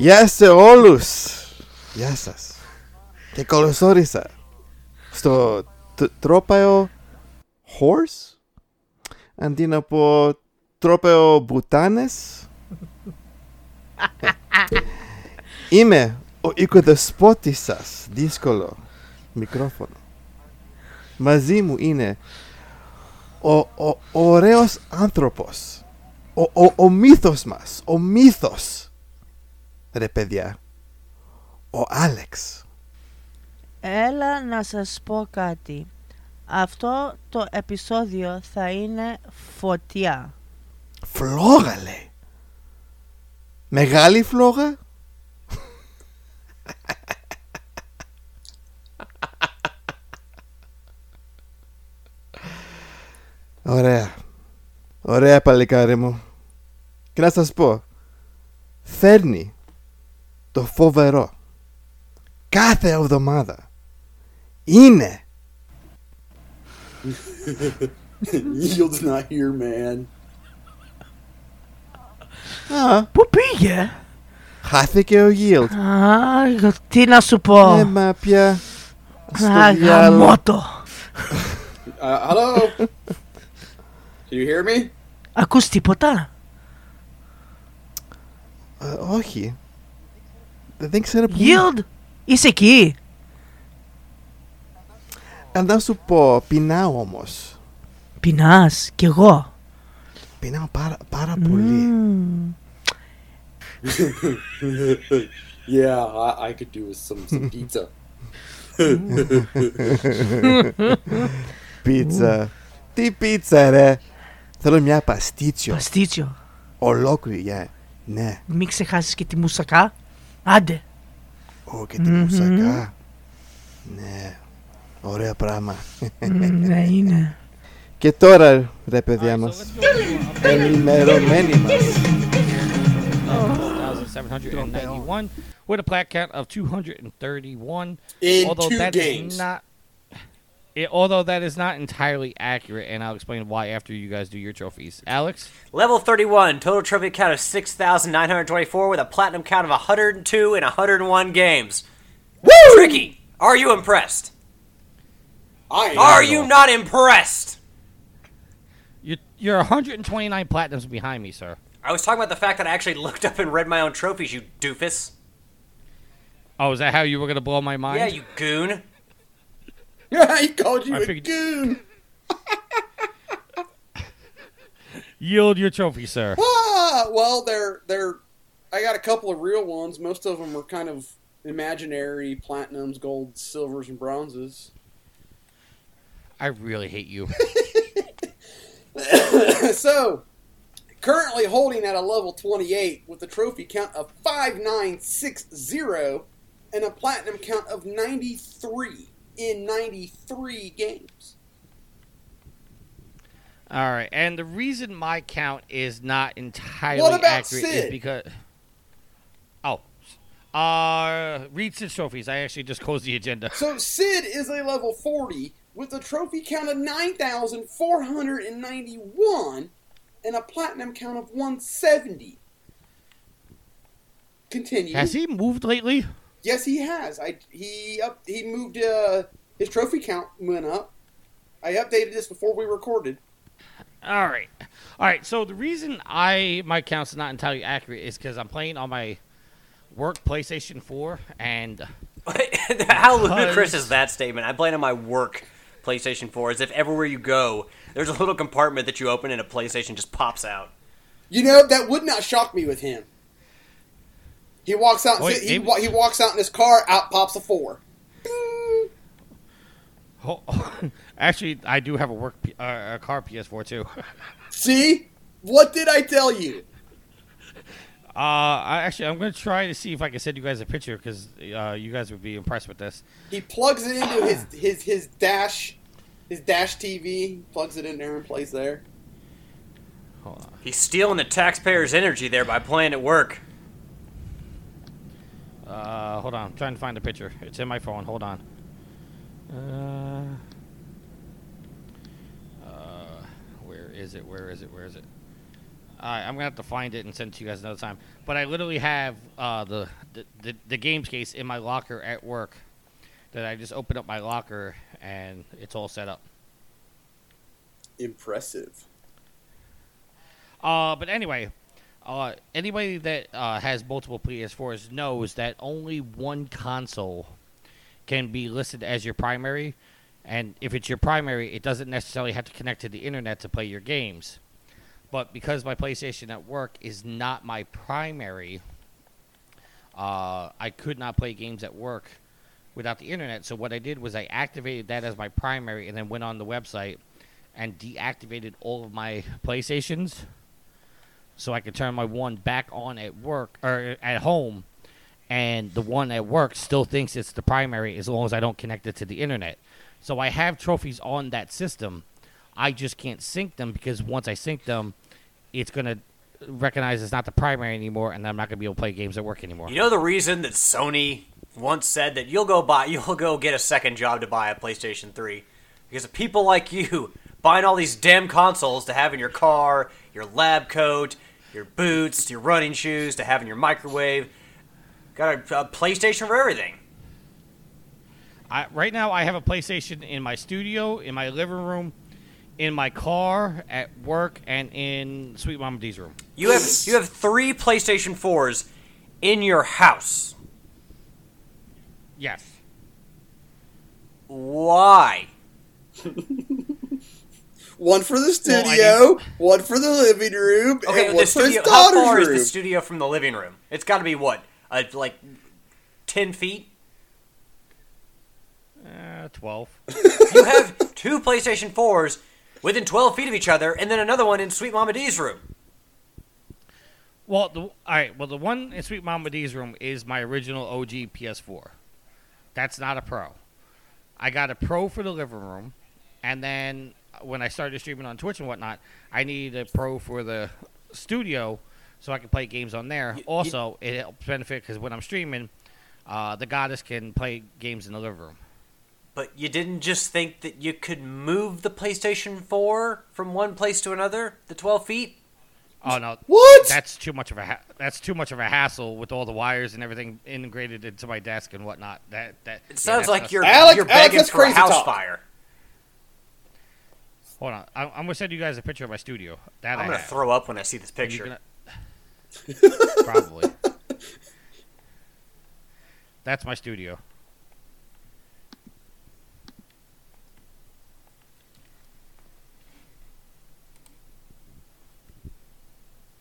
Γεια σε όλους! Γεια σας. Και καλώς όρισα στο τ- τρόπαιο horse αντί να πω τρόπαιο μπουτάνες. Είμαι ο οικοδεσπότης σας, δύσκολο μικρόφωνο. Μαζί μου είναι ο, ο, ο ωραίος άνθρωπος. Ο, ο, ο μύθος μας, ο μύθος. Ρε παιδιά, ο Άλεξ. Έλα να σας πω κάτι. Αυτό το επεισόδιο θα είναι φωτιά. Φλόγα λέει. Μεγάλη φλόγα. Ωραία. Ωραία παλικάρι μου. Και να σας πω. Φέρνει το φοβερό. Κάθε εβδομάδα. Είναι. Yield's not here, man. Α, Πού πήγε; χάθηκε ο Yield. Α, τι να σου πω. Ε, μα πια. Στο Α, διάλο. γαμώτο. Uh, hello? Can you hear me? Ακούς τίποτα; Ε, όχι. Δεν ξέρω που... Yield, είσαι εκεί. Αν να σου πω, πεινάω όμως. Πεινάς, κι εγώ. Πεινάω πάρα, πάρα πολύ. Μμμ. Yeah, I, I could do with some, some pizza. Πίτσα. Τι πίτσα ρε; Θέλω μια παστίτσιο. Παστίτσιο. Ολόκληρη, για. Ναι. Μην ξεχάσεις και τη μουσακά. Άντε. Ω, και τη Μμμ. μουσακά. Ναι. Ωραίο πράγμα. Μμ, Ναι, είναι. Και τώρα, ρε παιδιά μας. Ενημερωμένοι μας. 1,791 with a plaque count of 231. In although two that is games. not, it, although that is not entirely accurate, and I'll explain why after you guys do your trophies. Alex, Level 31, total trophy count of 6,924 with a platinum count of 102 in 101 games. Woo! Tricky, are you impressed? I am. Are you not impressed? you're, you're 129 platinums behind me, sir. I was talking about the fact that I actually looked up and read my own trophies, you doofus. Oh, is that how you were gonna blow my mind? Yeah, you goon. Yeah, he called you I a figured- goon. Yield your trophy, sir. Ah, well, they're they're. I got a couple of real ones. Most of them are kind of imaginary platinums, golds, silvers, and bronzes. I really hate you. so, currently holding at a level 28 with a trophy count of 5960 and a platinum count of 93 in 93 games. All right, and the reason my count is not entirely What about accurate is because oh, uh, read Sid's trophies. I actually just closed the agenda. So, Sid is a level 40 with a trophy count of 9,491 and a platinum count of 170. Continue. Has he moved lately? Yes, he has. I he up he moved uh his trophy count went up. I updated this before we recorded. All right, all right. So the reason I my count's not entirely accurate is because I'm playing on my work PlayStation 4, and How ludicrous is that statement? I'm playing on my work PlayStation 4 as if everywhere you go, there's a little compartment that you open and a PlayStation just pops out. You know that would not shock me with him. He walks out. Wait, sit- he, maybe- he walks out in his car. Out pops a four. oh, actually, I do have a work uh, a car PS4 too. See, what did I tell you? Uh, I, actually, I'm gonna try to see if I can send you guys a picture because uh, you guys would be impressed with this. He plugs it into his his his dash, his dash TV. Plugs it in there and plays there. Hold on. He's stealing the taxpayers' energy there by playing at work. Uh, hold on. I'm trying to find the picture. It's in my phone. Hold on. Uh, uh, where is it? Where is it? Where is it? I'm gonna have to find it and send it to you guys another time. But I literally have uh, the, the, the the games case in my locker at work. That I just open up my locker and it's all set up. Impressive. Uh, but anyway, uh, anybody that uh, has multiple PS4s knows that only one console can be listed as your primary, and if it's your primary, it doesn't necessarily have to connect to the internet to play your games. But because my PlayStation at work is not my primary, uh, I could not play games at work without the internet. So what I did was I activated that as my primary, and then went on the website and deactivated all of my PlayStations so I can turn my one back on at work or at home, and the one at work still thinks it's the primary as long as I don't connect it to the internet. So I have trophies on that system. I just can't sync them because once I sync them, it's gonna recognize it's not the primary anymore, and I'm not gonna be able to play games at work anymore. You know the reason that Sony once said that you'll go buy, you'll go get a second job to buy a PlayStation 3 because of people like you buying all these damn consoles to have in your car, your lab coat, your boots, to your running shoes, to having your microwave. Got a, a PlayStation for everything. I, right now, I have a PlayStation in my studio, in my living room, in my car, at work, and in Sweet Mama D's room. You have you have three PlayStation 4s in your house. Yes. Why? One for the Well, I studio, one for the living room, Okay, and the one for his studio. How far room. is the studio from the living room? It's got to be what, uh, like ten feet. Uh, 12. You have two PlayStation 4s within 12 feet of each other, and then another one in Sweet Mama D's room. Well, the, all right. Well, the one in Sweet Mama D's room is my original OG PS4. That's not a Pro. I got a Pro for the living room, and then when I started streaming on Twitch and whatnot, I needed a Pro for the studio so I could play games on there. You- you- also, it helps benefit because when I'm streaming, uh, the goddess can play games in the living room. But you didn't just think that you could move the PlayStation 4 from one place to another, the 12 feet? Oh no, What? That's too much of a ha- that's too much of a hassle with all the wires and everything integrated into my desk and whatnot. That that It sounds like you're, Alex- you're begging that's for a house talk. fire. Hold on, I'm, I'm gonna send you guys a picture of my studio. That I'm going to throw up when I see this picture. gonna- Probably. That's my studio.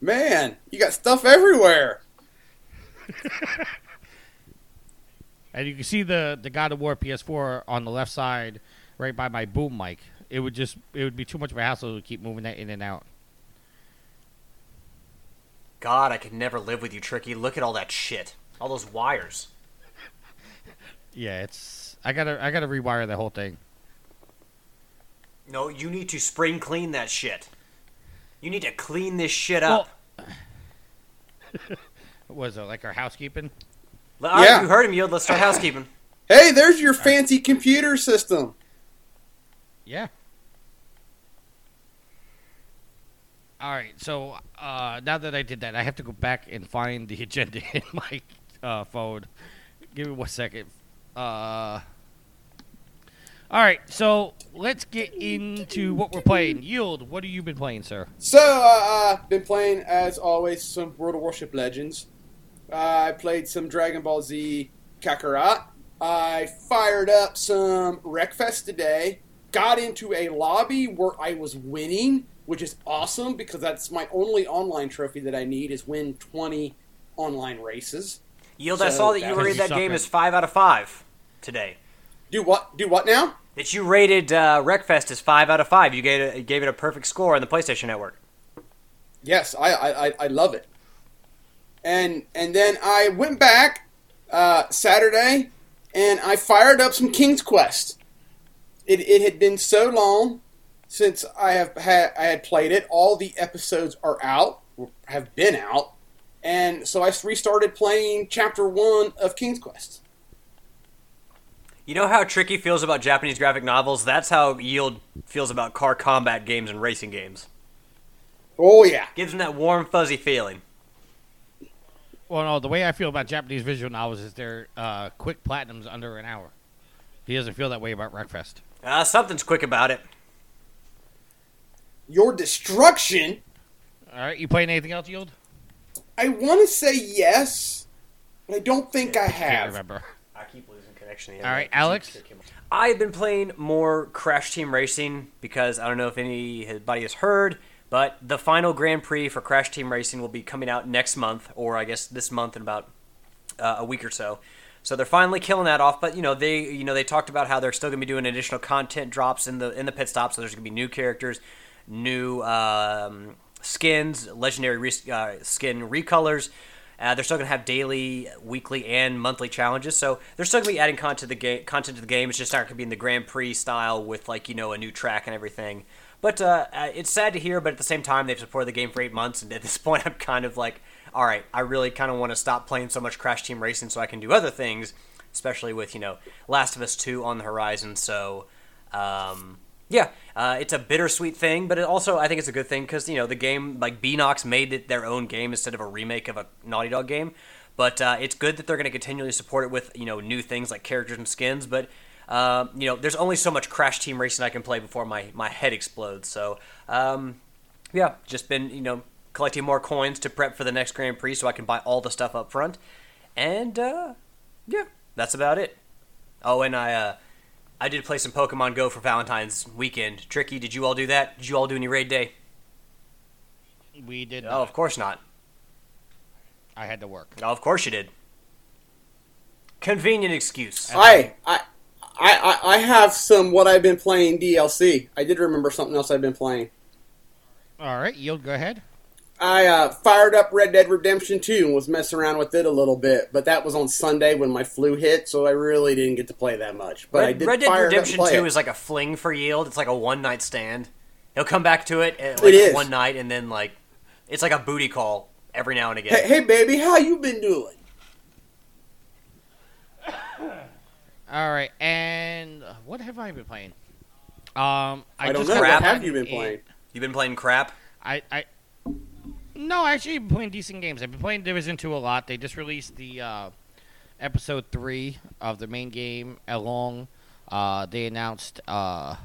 Man, you got stuff everywhere. And you can see the the God of War PS4 on the left side, right by my boom mic. It would just it would be too much of a hassle to keep moving that in and out. God, I could never live with you, Tricky. Look at all that shit. All those wires. Yeah, it's I gotta I gotta rewire the whole thing. No, you need to spring clean that shit. You need to clean this shit up. What was it like our housekeeping? All right, Yeah. you heard him, Yield. Let's start housekeeping. Hey, there's your fancy computer system. Yeah. All right. So uh, now that I did that, I have to go back and find the agenda in my uh, phone. Give me one second. Uh, all right. So let's get into what we're playing. Yield. What have you been playing, sir? So, uh, I've been playing, as always, some World of Warship Legends. Uh, I played some Dragon Ball Z Kakarot. I fired up some Wreckfest today. Got into a lobby where I was winning, which is awesome because that's my only online trophy that I need is win 20 online races. Yield, I saw that that you was- rated that game suck as 5 out of 5 today. Do what? Do what now? That you rated uh, Wreckfest as 5 out of 5. You gave it, gave it a perfect score on the PlayStation Network. Yes, I, I, I- I love it. And and then I went back uh, Saturday and I fired up some King's Quest. It, it had been so long since I have had I had played it. All the episodes are out, have been out, and so I restarted playing Chapter One of King's Quest. You know how Tricky feels about Japanese graphic novels? That's how Yield feels about car combat games and racing games. Oh yeah. Gives him that warm, fuzzy feeling. Well, no, the way I feel about Japanese visual novels is they're uh, quick platinums under an hour. He doesn't feel that way about Wreckfest. Uh, something's quick about it. Your destruction. All right, you playing anything else, Yield? I want to say yes, but I don't think I Can't have. remember. I keep losing connection. All right, Alex. I've been playing more Crash Team Racing because I don't know if anybody has heard, but the final Grand Prix for Crash Team Racing will be coming out next month, or I guess this month in about uh, a week or so. So they're finally killing that off, but you know they you know they talked about how they're still going to be doing additional content drops in the in the pit stop. So there's going to be new characters, new um, skins, legendary re- uh, skin recolors. Uh, they're still going to have daily, weekly, and monthly challenges. So they're still going to be adding content to the game. Content to the game. It's just not going to be in the Grand Prix style with like you know a new track and everything. But uh, uh, it's sad to hear. But at the same time, they've supported the game for eight months, and at this point, I'm kind of like, all right, I really kind of want to stop playing so much Crash Team Racing so I can do other things, especially with you know Last of Us Two on the horizon. So. Um, yeah, uh, it's a bittersweet thing, but it also I think it's a good thing because you know the game like Beenox made it their own game instead of a remake of a Naughty Dog game. But uh, it's good that they're going to continually support it with you know new things like characters and skins. But uh, you know there's only so much Crash Team Racing I can play before my my head explodes. So um, yeah, just been you know collecting more coins to prep for the next Grand Prix so I can buy all the stuff up front. And uh, yeah, that's about it. Oh, and I uh, I did play some Pokemon Go for Valentine's weekend. Tricky, did you all do that? Did you all do any raid day? We did. Oh, of course not. I had to work. Oh, of course you did. Convenient excuse. I, I, I, I have some what I've been playing DLC. I did remember something else I've been playing. All right, Yield, go ahead. I uh, fired up Red Dead Redemption 2 and was messing around with it a little bit, but that was on Sunday when my flu hit, so I really didn't get to play that much. But I Red, did Red Dead fire it up and Redemption 2 it. is like a fling for Yield. It's like a one night stand. He'll come back to it at, like is. one night and then like it's like a booty call every now and again. Hey, hey, baby, how you been doing? All right, and what have I been playing? Um, I, I, don't just know. What crap. have you been playing? You've been playing crap. I, I, no, actually, I've been playing decent games. I've been playing Division Two a lot. They just released the uh, episode three of the main game. Along, uh, they announced uh,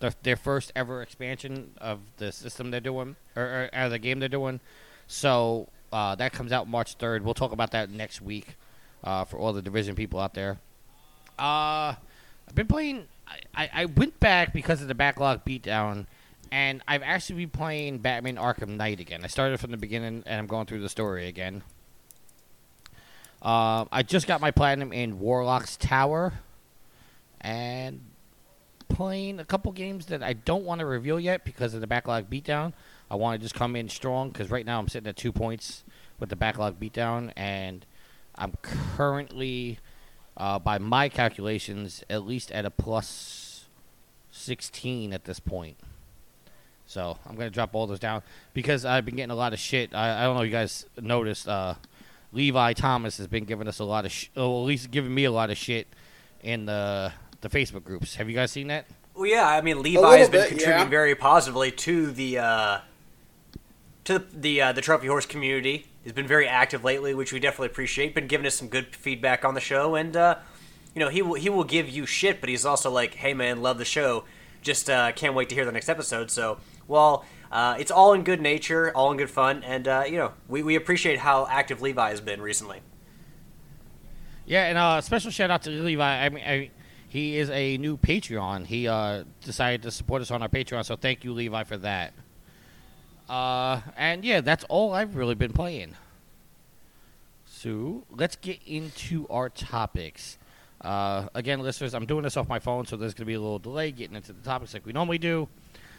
their, their first ever expansion of the system they're doing, or, or, or the game they're doing. So uh, that comes out March third. We'll talk about that next week uh, for all the Division people out there. Uh, I've been playing. I, I, I went back because of the backlog beatdown, and I've actually been playing Batman Arkham Knight again. I started from the beginning, and I'm going through the story again. Uh, I just got my platinum in Warlock's Tower, and playing a couple games that I don't want to reveal yet because of the backlog beatdown. I want to just come in strong because right now I'm sitting at two points with the backlog beatdown, and I'm currently uh, by my calculations, at least at a plus 16 at this point. So I'm gonna drop all those down because I've been getting a lot of shit. I, I don't know if you guys noticed. Uh, Levi Thomas has been giving us a lot of, sh- or at least giving me a lot of shit in the the Facebook groups. Have you guys seen that? Well, yeah, I mean Levi has been bit, contributing yeah. very positively to the uh, to the the, uh, the trophy horse community. He's been very active lately, which we definitely appreciate. Been giving us some good feedback on the show, and uh, you know he will he will give you shit, but he's also like, hey man, love the show. Just uh, can't wait to hear the next episode. So, well, uh, it's all in good nature, all in good fun, and uh, you know we, we appreciate how active Levi has been recently. Yeah, and uh, special shout out to Levi. I mean, I, he is a new Patreon. He uh, decided to support us on our Patreon, so thank you, Levi, for that. Uh, and yeah, that's all I've really been playing. So let's get into our topics. Uh, again, listeners, I'm doing this off my phone, so there's going to be a little delay getting into the topics like we normally do.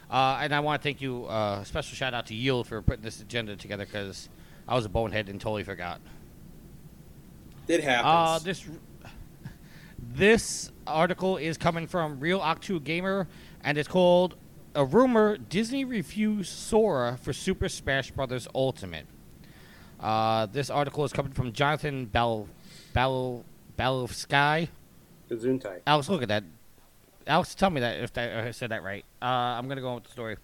Uh, and I want to thank you. Uh, special shout out to Yield for putting this agenda together because I was a bonehead and totally forgot. It happens. Uh, this this article is coming from Real Otaku Gamer, and it's called "A Rumor: Disney Refused Sora for Super Smash Bros. Ultimate." Uh, this article is coming from Jonathan Bell Bell Sky. Gesundheit. Alex, look at that. Alex, tell me that if that, I said that right. Uh, I'm gonna go on with the story.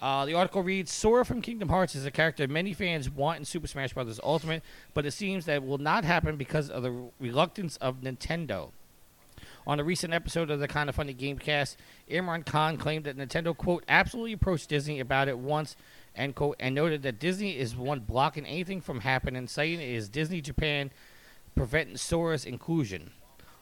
Uh, the article reads Sora from Kingdom Hearts is a character many fans want in Super Smash Bros. Ultimate, but it seems that will not happen because of the reluctance of Nintendo. On a recent episode of the Kind of Funny Gamecast, Imran Khan claimed that Nintendo, quote, absolutely approached Disney about it once, end quote, and noted that Disney is one blocking anything from happening, saying it is Disney Japan preventing Sora's inclusion.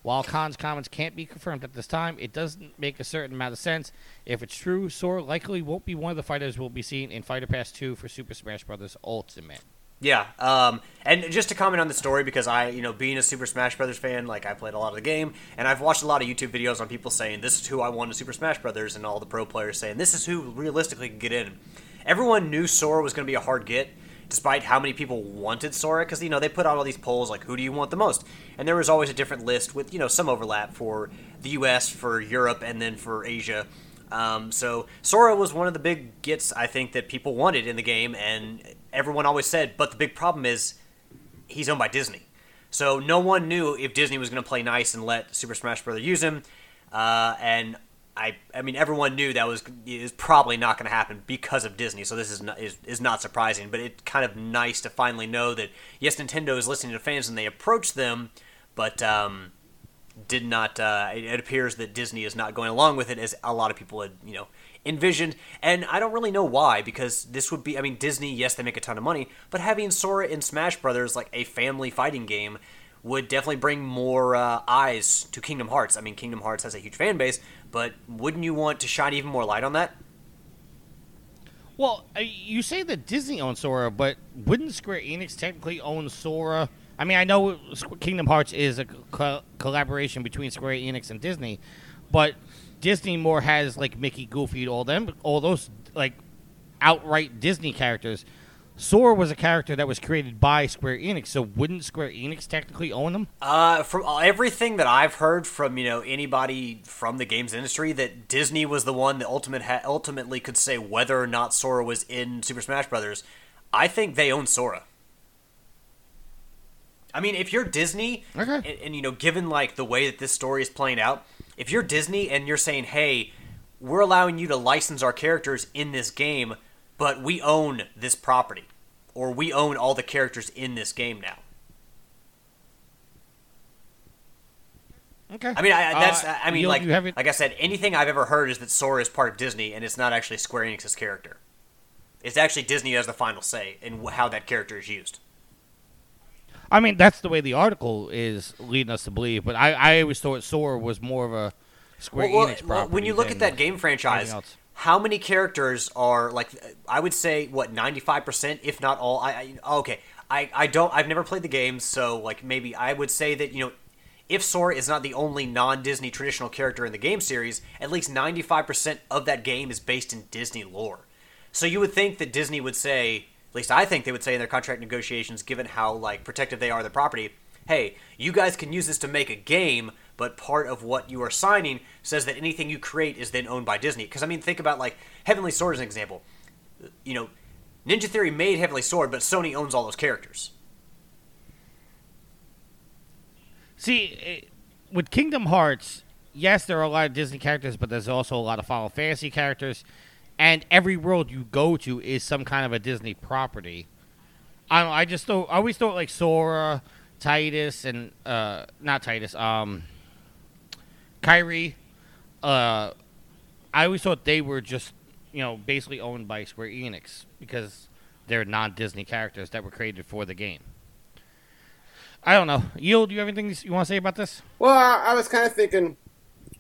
While Khan's comments can't be confirmed at this time, it doesn't make a certain amount of sense. If it's true, Sora likely won't be one of the fighters we'll be seeing in Fighter Pass 2 for Super Smash Bros. Ultimate. Yeah, um, and just to comment on the story, because I, you know, being a Super Smash Brothers fan, like I played a lot of the game, and I've watched a lot of YouTube videos on people saying this is who I want in Super Smash Brothers, and all the pro players saying this is who realistically can get in. Everyone knew Sora was going to be a hard get, despite how many people wanted Sora, because you know they put out all these polls like who do you want the most, and there was always a different list with you know some overlap for the U.S., for Europe, and then for Asia. Um, so Sora was one of the big gets I think that people wanted in the game, and everyone always said, but the big problem is he's owned by Disney. So no one knew if Disney was going to play nice and let Super Smash Bros. use him, uh, and I, I mean, everyone knew that was is probably not going to happen because of Disney. So this is not, is, is not surprising, but it's kind of nice to finally know that yes, Nintendo is listening to fans and they approach them, but um, did not. Uh, it, it appears that Disney is not going along with it as a lot of people had you know envisioned, and I don't really know why because this would be. I mean, Disney, yes, they make a ton of money, but having Sora in Smash Brothers like a family fighting game would definitely bring more uh, eyes to Kingdom Hearts. I mean, Kingdom Hearts has a huge fan base, but wouldn't you want to shine even more light on that? Well, uh, you say that Disney owns Sora, but wouldn't Square Enix technically own Sora? I mean, I know Kingdom Hearts is a co- collaboration between Square Enix and Disney, but Disney more has like Mickey, Goofy, all them, all those like outright Disney characters. Sora was a character that was created by Square Enix, so wouldn't Square Enix technically own them? Uh, from everything that I've heard from you know anybody from the games industry, that Disney was the one that ultimate ha- ultimately could say whether or not Sora was in Super Smash Brothers. I think they own Sora. I mean, if you're Disney, Okay. and, and you know, given like the way that this story is playing out, if you're Disney and you're saying, "Hey, we're allowing you to license our characters in this game," but we own this property, or we own all the characters in this game now. Okay. I mean, I, that's. Uh, I mean, like, like I said, anything I've ever heard is that Sora is part of Disney, and it's not actually Square Enix's character. It's actually Disney has the final say in how that character is used. I mean, that's the way the article is leading us to believe. But I, I always thought Sora was more of a Square Well, Enix well, property. when you look at that game franchise. How many characters are like? I would say what ninety five percent, if not all. I, I okay. I, I don't. I've never played the games, so like maybe I would say that you know, if Sora is not the only non Disney traditional character in the game series, at least ninety five percent of that game is based in Disney lore. So you would think that Disney would say, at least I think they would say in their contract negotiations, given how like protective they are of the property, hey, you guys can use this to make a game, but part of what you are signing says that anything you create is then owned by Disney. Because I mean, think about like Heavenly Sword as an example. You know, Ninja Theory made Heavenly Sword, but Sony owns all those characters. See, eh, with Kingdom Hearts, yes, there are a lot of Disney characters, but there's also a lot of Final Fantasy characters, and every world you go to is some kind of a Disney property. I don't I just thought I always thought like Sora, Titus, and uh, not Titus, um, Kairi. Uh, I always thought they were just you know basically owned by Square Enix because they're non-Disney characters that were created for the game. I don't know. Yield, do you have anything you want to say about this? Well, I, I was kind of thinking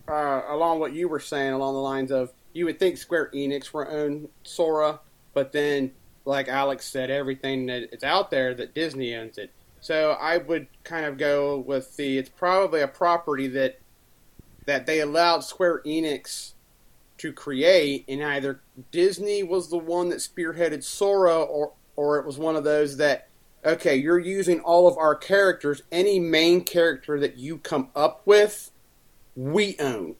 uh, along what you were saying, along the lines of you would think Square Enix were own Sora, but then, like Alex said, everything that it's out there that Disney owns it. So I would kind of go with the it's probably a property that that they allowed Square Enix to create, and either Disney was the one that spearheaded Sora, or or it was one of those that okay, you're using all of our characters. Any main character that you come up with, we own.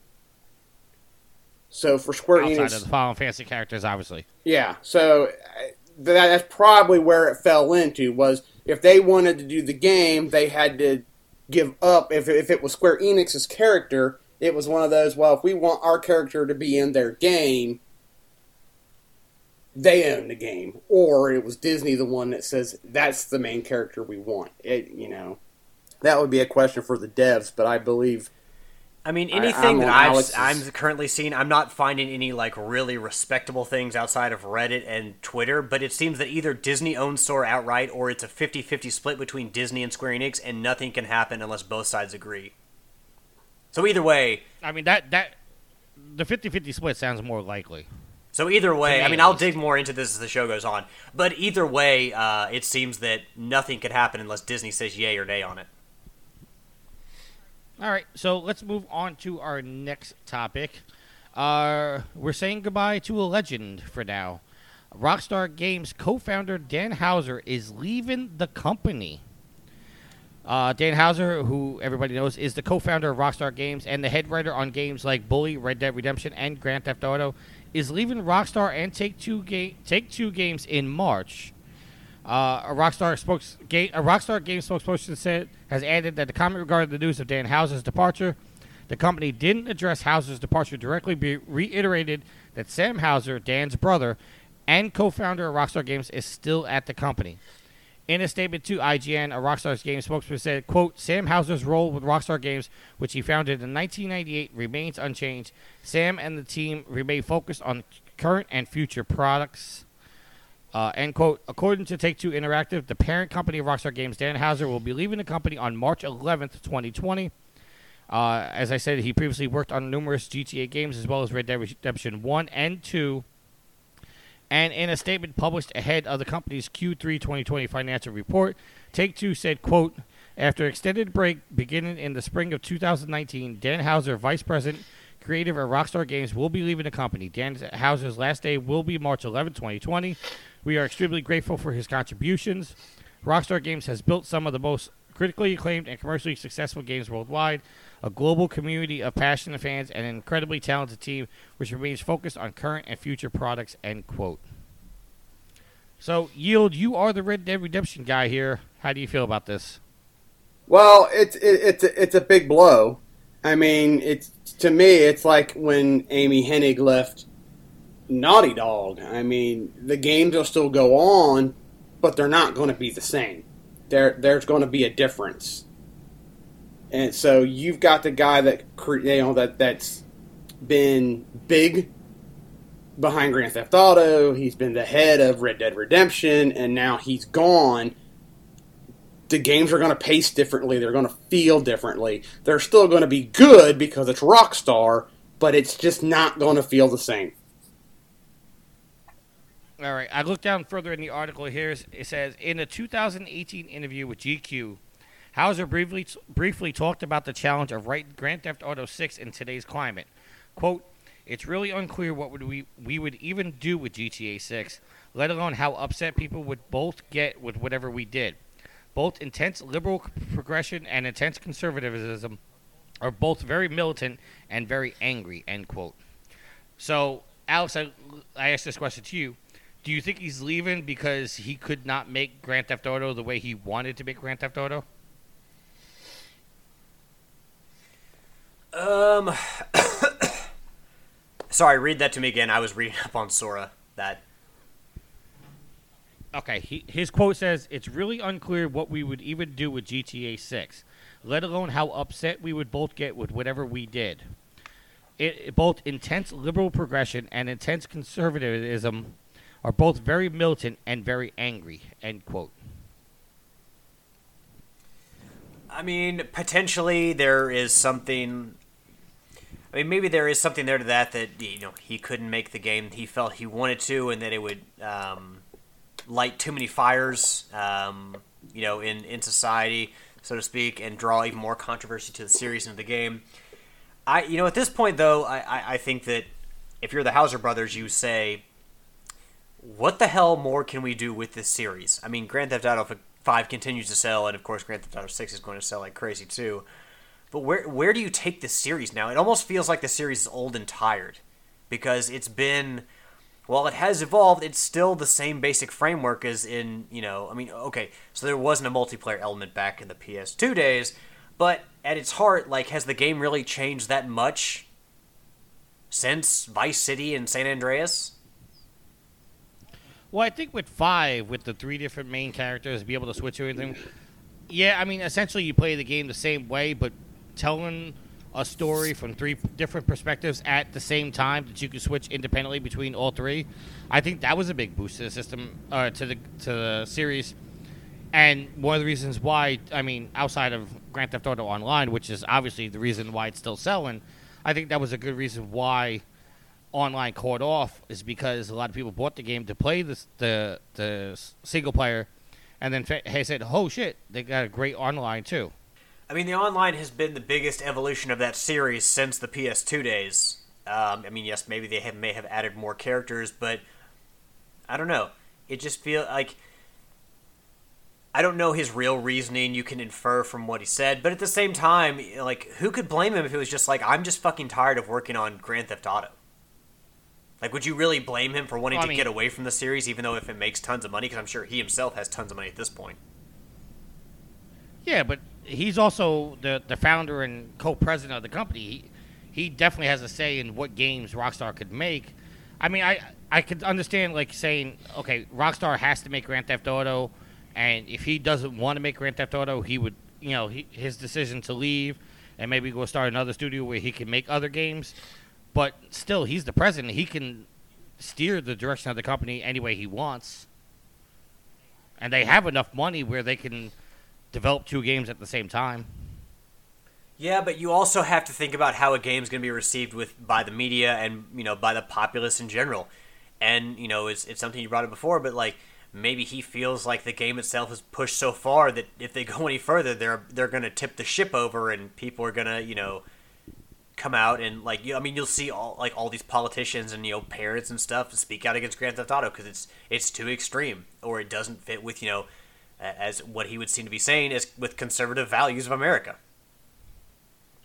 So for Square Outside Enix, of the Final Fantasy characters, obviously. yeah. So uh, that, that's probably where it fell into was if they wanted to do the game, they had to give up. If if it was Square Enix's character, it was one of those. Well, if we want our character to be in their game, they own the game, or it was Disney the one that says that's the main character we want. It, you know, that would be a question for the devs, but I believe I mean, anything I'm that I've, Alex's- I'm currently seeing, I'm not finding any like really respectable things outside of Reddit and Twitter. But it seems that either Disney owns Sora outright, or it's a 50-50 split between Disney and Square Enix, and nothing can happen unless both sides agree. So either way, I mean that that the 50-50 split sounds more likely. so either way, I mean, I'll dig more into this as the show goes on. But either way, uh, it seems that nothing could happen unless Disney says yay or nay on it. All right, so let's move on to our next topic. Uh, we're saying goodbye to a legend for now. Rockstar Games co-founder Dan Houser is leaving the company. Uh, Dan Houser, who everybody knows, is the co-founder of Rockstar Games and the head writer on games like Bully, Red Dead Redemption, and Grand Theft Auto, is leaving Rockstar and Take Two ga- Take Two Games in March. Uh, a Rockstar spokes ga- a Rockstar Games spokesperson said has added that the comment regarding the news of Dan Houser's departure, the company didn't address Houser's departure directly, but reiterated that Sam Houser, Dan's brother, and co-founder of Rockstar Games, is still at the company. In a statement to IGN, a Rockstar Games spokesperson said, quote, Sam Houser's role with Rockstar Games, which he founded in 1998, remains unchanged. Sam and the team remain focused on current and future products. Uh, end quote. According to Take Two Interactive, the parent company of Rockstar Games, Dan Houser, will be leaving the company on March 11th, 2020. Uh, as I said, he previously worked on numerous GTA games as well as Red Dead Redemption 1 and 2. And in a statement published ahead of the company's Q3 2020 financial report, Take Two said, quote, after extended break beginning in the spring of 2019, Dan Houser, vice president, creative at Rockstar Games, will be leaving the company. Dan Houser's last day will be March 11, 2020. We are extremely grateful for his contributions. Rockstar Games has built some of the most critically acclaimed and commercially successful games worldwide, a global community of passionate fans, and an incredibly talented team which remains focused on current and future products. End quote. So, Yield, you are the Red Dead Redemption guy here. How do you feel about this? Well, it's it, it's a, it's a big blow. I mean, it's to me, it's like when Amy Hennig left Naughty Dog. I mean, the games will still go on, but they're not going to be the same. There, there's going to be a difference. And so you've got the guy that you know that that's been big behind Grand Theft Auto. He's been the head of Red Dead Redemption, and now he's gone the games are going to pace differently. They're going to feel differently. They're still going to be good because it's Rockstar, but it's just not going to feel the same. All right, I looked down further in the article here. It says in a 2018 interview with GQ, Houser briefly briefly talked about the challenge of writing Grand Theft Auto 6 in today's climate. "Quote: It's really unclear what would we we would even do with GTA 6, let alone how upset people would both get with whatever we did. Both intense liberal progression and intense conservatism are both very militant and very angry." End quote. So, Alex, I, I asked this question to you. Do you think he's leaving because he could not make Grand Theft Auto the way he wanted to make Grand Theft Auto? Um, sorry, read that to me again. I was reading up on Sora. That Okay, he, his quote says, It's really unclear what we would even do with GTA 6, let alone how upset we would both get with whatever we did. It, it- both intense liberal progression and intense conservatism are both very militant and very angry. End quote. I mean, potentially there is something. I mean, maybe there is something there to that that you know he couldn't make the game he felt he wanted to, and that it would um, light too many fires, um, you know, in in society, so to speak, and draw even more controversy to the series and the game. I, you know, at this point though, I, I, I think that if you're the Houser brothers, you say, what the hell more can we do with this series? I mean, Grand Theft Auto 5 continues to sell, and of course, Grand Theft Auto 6 is going to sell like crazy too. But where where do you take this series now? It almost feels like the series is old and tired because it's been while it has evolved, it's still the same basic framework as in, you know, I mean, okay, so there wasn't a multiplayer element back in the PS2 days, but at its heart, like, has the game really changed that much since Vice City and San Andreas? Well, I think with five, with the three different main characters, be able to switch everything. Yeah, I mean, essentially, you play the game the same way, but telling a story from three different perspectives at the same time that you can switch independently between all three. I think that was a big boost to the system, uh, to the to the series. And one of the reasons why, I mean, outside of Grand Theft Auto Online, which is obviously the reason why it's still selling, I think that was a good reason why online caught off is because a lot of people bought the game to play this, the the single player, and then fa- said, "Oh shit, they got a great online too." I mean, the online has been the biggest evolution of that series since the PS2 days. Um, I mean, yes, maybe they have, may have added more characters, but I don't know. It just feels like I don't know his real reasoning. You can infer from what he said, but at the same time, like, who could blame him if it was just like, I'm just fucking tired of working on Grand Theft Auto? Like, would you really blame him for wanting Well, to mean- get away from the series, even though if it makes tons of money? Because I'm sure he himself has tons of money at this point. Yeah, but he's also the the founder and co-president of the company. He, he definitely has a say in what games Rockstar could make. I mean, I I could understand like saying, okay, Rockstar has to make Grand Theft Auto, and if he doesn't want to make Grand Theft Auto, he would, you know, he, his decision to leave and maybe go start another studio where he can make other games. But still, he's the president. He can steer the direction of the company any way he wants. And they have enough money where they can develop two games at the same time. Yeah, but you also have to think about how a game's going to be received with by the media and you know by the populace in general. And you know, it's it's something you brought up before, but like maybe he feels like the game itself is pushed so far that if they go any further, they're they're going to tip the ship over, and people are going to you know come out and like you. I mean, you'll see all like all these politicians and you know parents and stuff speak out against Grand Theft Auto because it's it's too extreme or it doesn't fit with you know as what he would seem to be saying is with conservative values of America.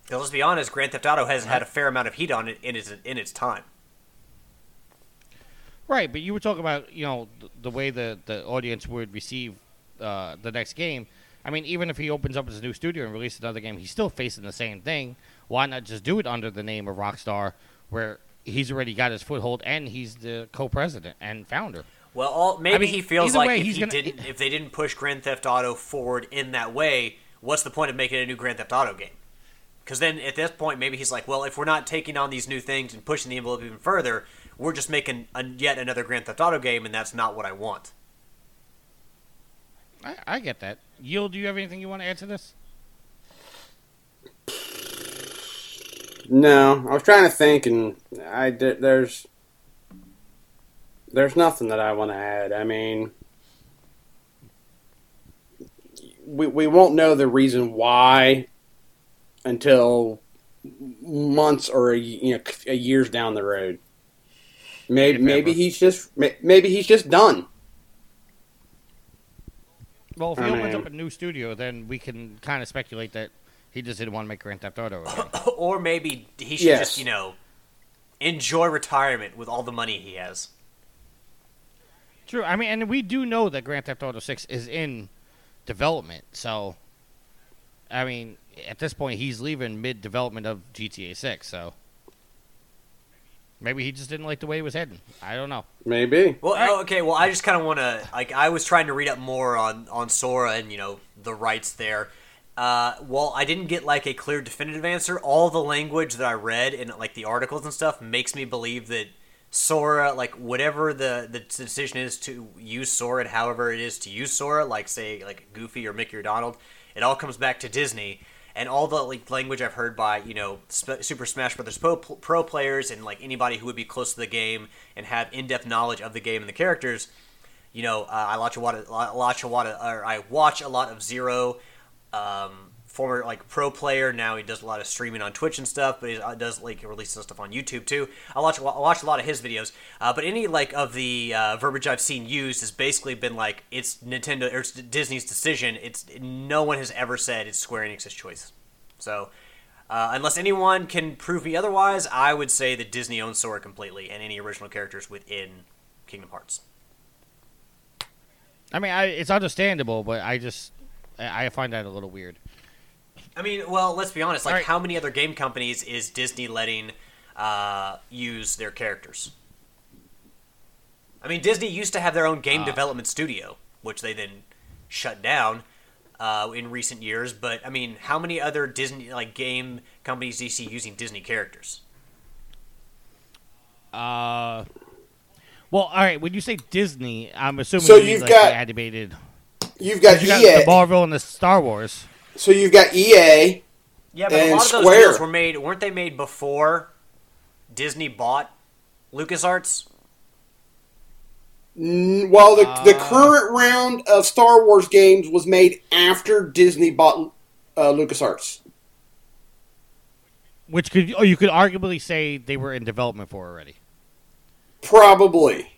'Cause let's be honest, Grand Theft Auto has had a fair amount of heat on it in its in its time. Right, but you were talking about you know the, the way the the audience would receive uh, the next game. I mean, even if he opens up his new studio and releases another game, he's still facing the same thing. Why not just do it under the name of Rockstar, where he's already got his foothold and he's the co-president and founder? Well, all, maybe mean, he feels like way, if he's he gonna- didn't, if they didn't push Grand Theft Auto forward in that way, what's the point of making a new Grand Theft Auto game? Because then at this point, maybe he's like, well, if we're not taking on these new things and pushing the envelope even further, we're just making a, yet another Grand Theft Auto game, and that's not what I want. I, I get that. Yield, do you have anything you want to add to this? No, I was trying to think, and I there- there's there's nothing that I want to add. I mean, we we won't know the reason why until months or a, you know a years down the road. Maybe If maybe ever. he's just maybe he's just done. Well, if he I opens mean- up a new studio, then we can kind of speculate that he just didn't want to make Grand Theft Auto. Again. or maybe he should Yes. just, you know, enjoy retirement with all the money he has. True. I mean, and we do know that Grand Theft Auto Six is in development. So, I mean, at this point, he's leaving mid development of GTA Six. So, maybe he just didn't like the way it was heading. I don't know. Maybe. Well, oh, okay. Well, I just kind of want to like. I was trying to read up more on on Sora and you know the rights there. Uh, well, I didn't get like a clear, definitive answer. All the language that I read in like the articles and stuff makes me believe that Sora, like whatever the the decision is to use Sora and however it is to use Sora, like say like Goofy or Mickey or Donald, it all comes back to Disney. And all the like language I've heard by you know Sp- Super Smash Brothers pro, pro players and like anybody who would be close to the game and have in depth knowledge of the game and the characters, you know, uh, I watch a lot of watch a lot of, or I watch a lot of Zero, um, former like pro player. Now he does a lot of streaming on Twitch and stuff, but he uh, does like releases stuff on YouTube too. I watch I watch a lot of his videos, uh, but any like of the uh, verbiage I've seen used has basically been like it's Nintendo or it's Disney's decision. It's no one has ever said it's Square Enix's choice. So. Uh, unless anyone can prove me otherwise, I would say that Disney owns Sora completely and any original characters within Kingdom Hearts. I mean, I, it's understandable, but I just I, I find that a little weird. I mean, well, let's be honest. Like, Alright. how many other game companies is Disney letting uh, use their characters? I mean, Disney used to have their own game Uh. development studio, which they then shut down uh, in recent years. But I mean, how many other Disney like game companies do you see using Disney characters? Uh, well, all right. When you say Disney, I'm assuming So you you've like, got- the animated. You've got You got EA. the Marvel and the Star Wars. So you've got EA. Yeah, but a lot of those Square. deals were made. weren't they made before Disney bought LucasArts? N- While the, the Uh. current round of Star Wars games was made after Disney bought uh, LucasArts. Which could, oh, you could arguably say they were in development for already. Probably.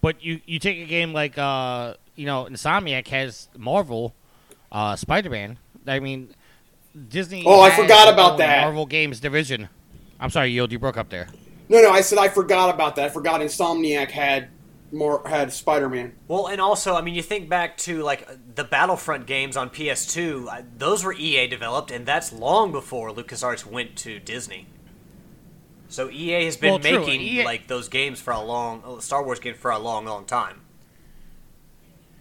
But you, you take a game like, uh, you know, Insomniac has Marvel, uh, Spider Man. I mean, Disney. Oh, I forgot about that. Marvel Games division. I'm sorry, Yield, you broke up there. No, no, I said I forgot about that. I forgot Insomniac had more had Spider Man. Well, and also, I mean, you think back to like the Battlefront games on PS2; uh, those were EA developed, and that's long before LucasArts went to Disney. So EA has been Well, making EA like those games for a long Star Wars game for a long, long time.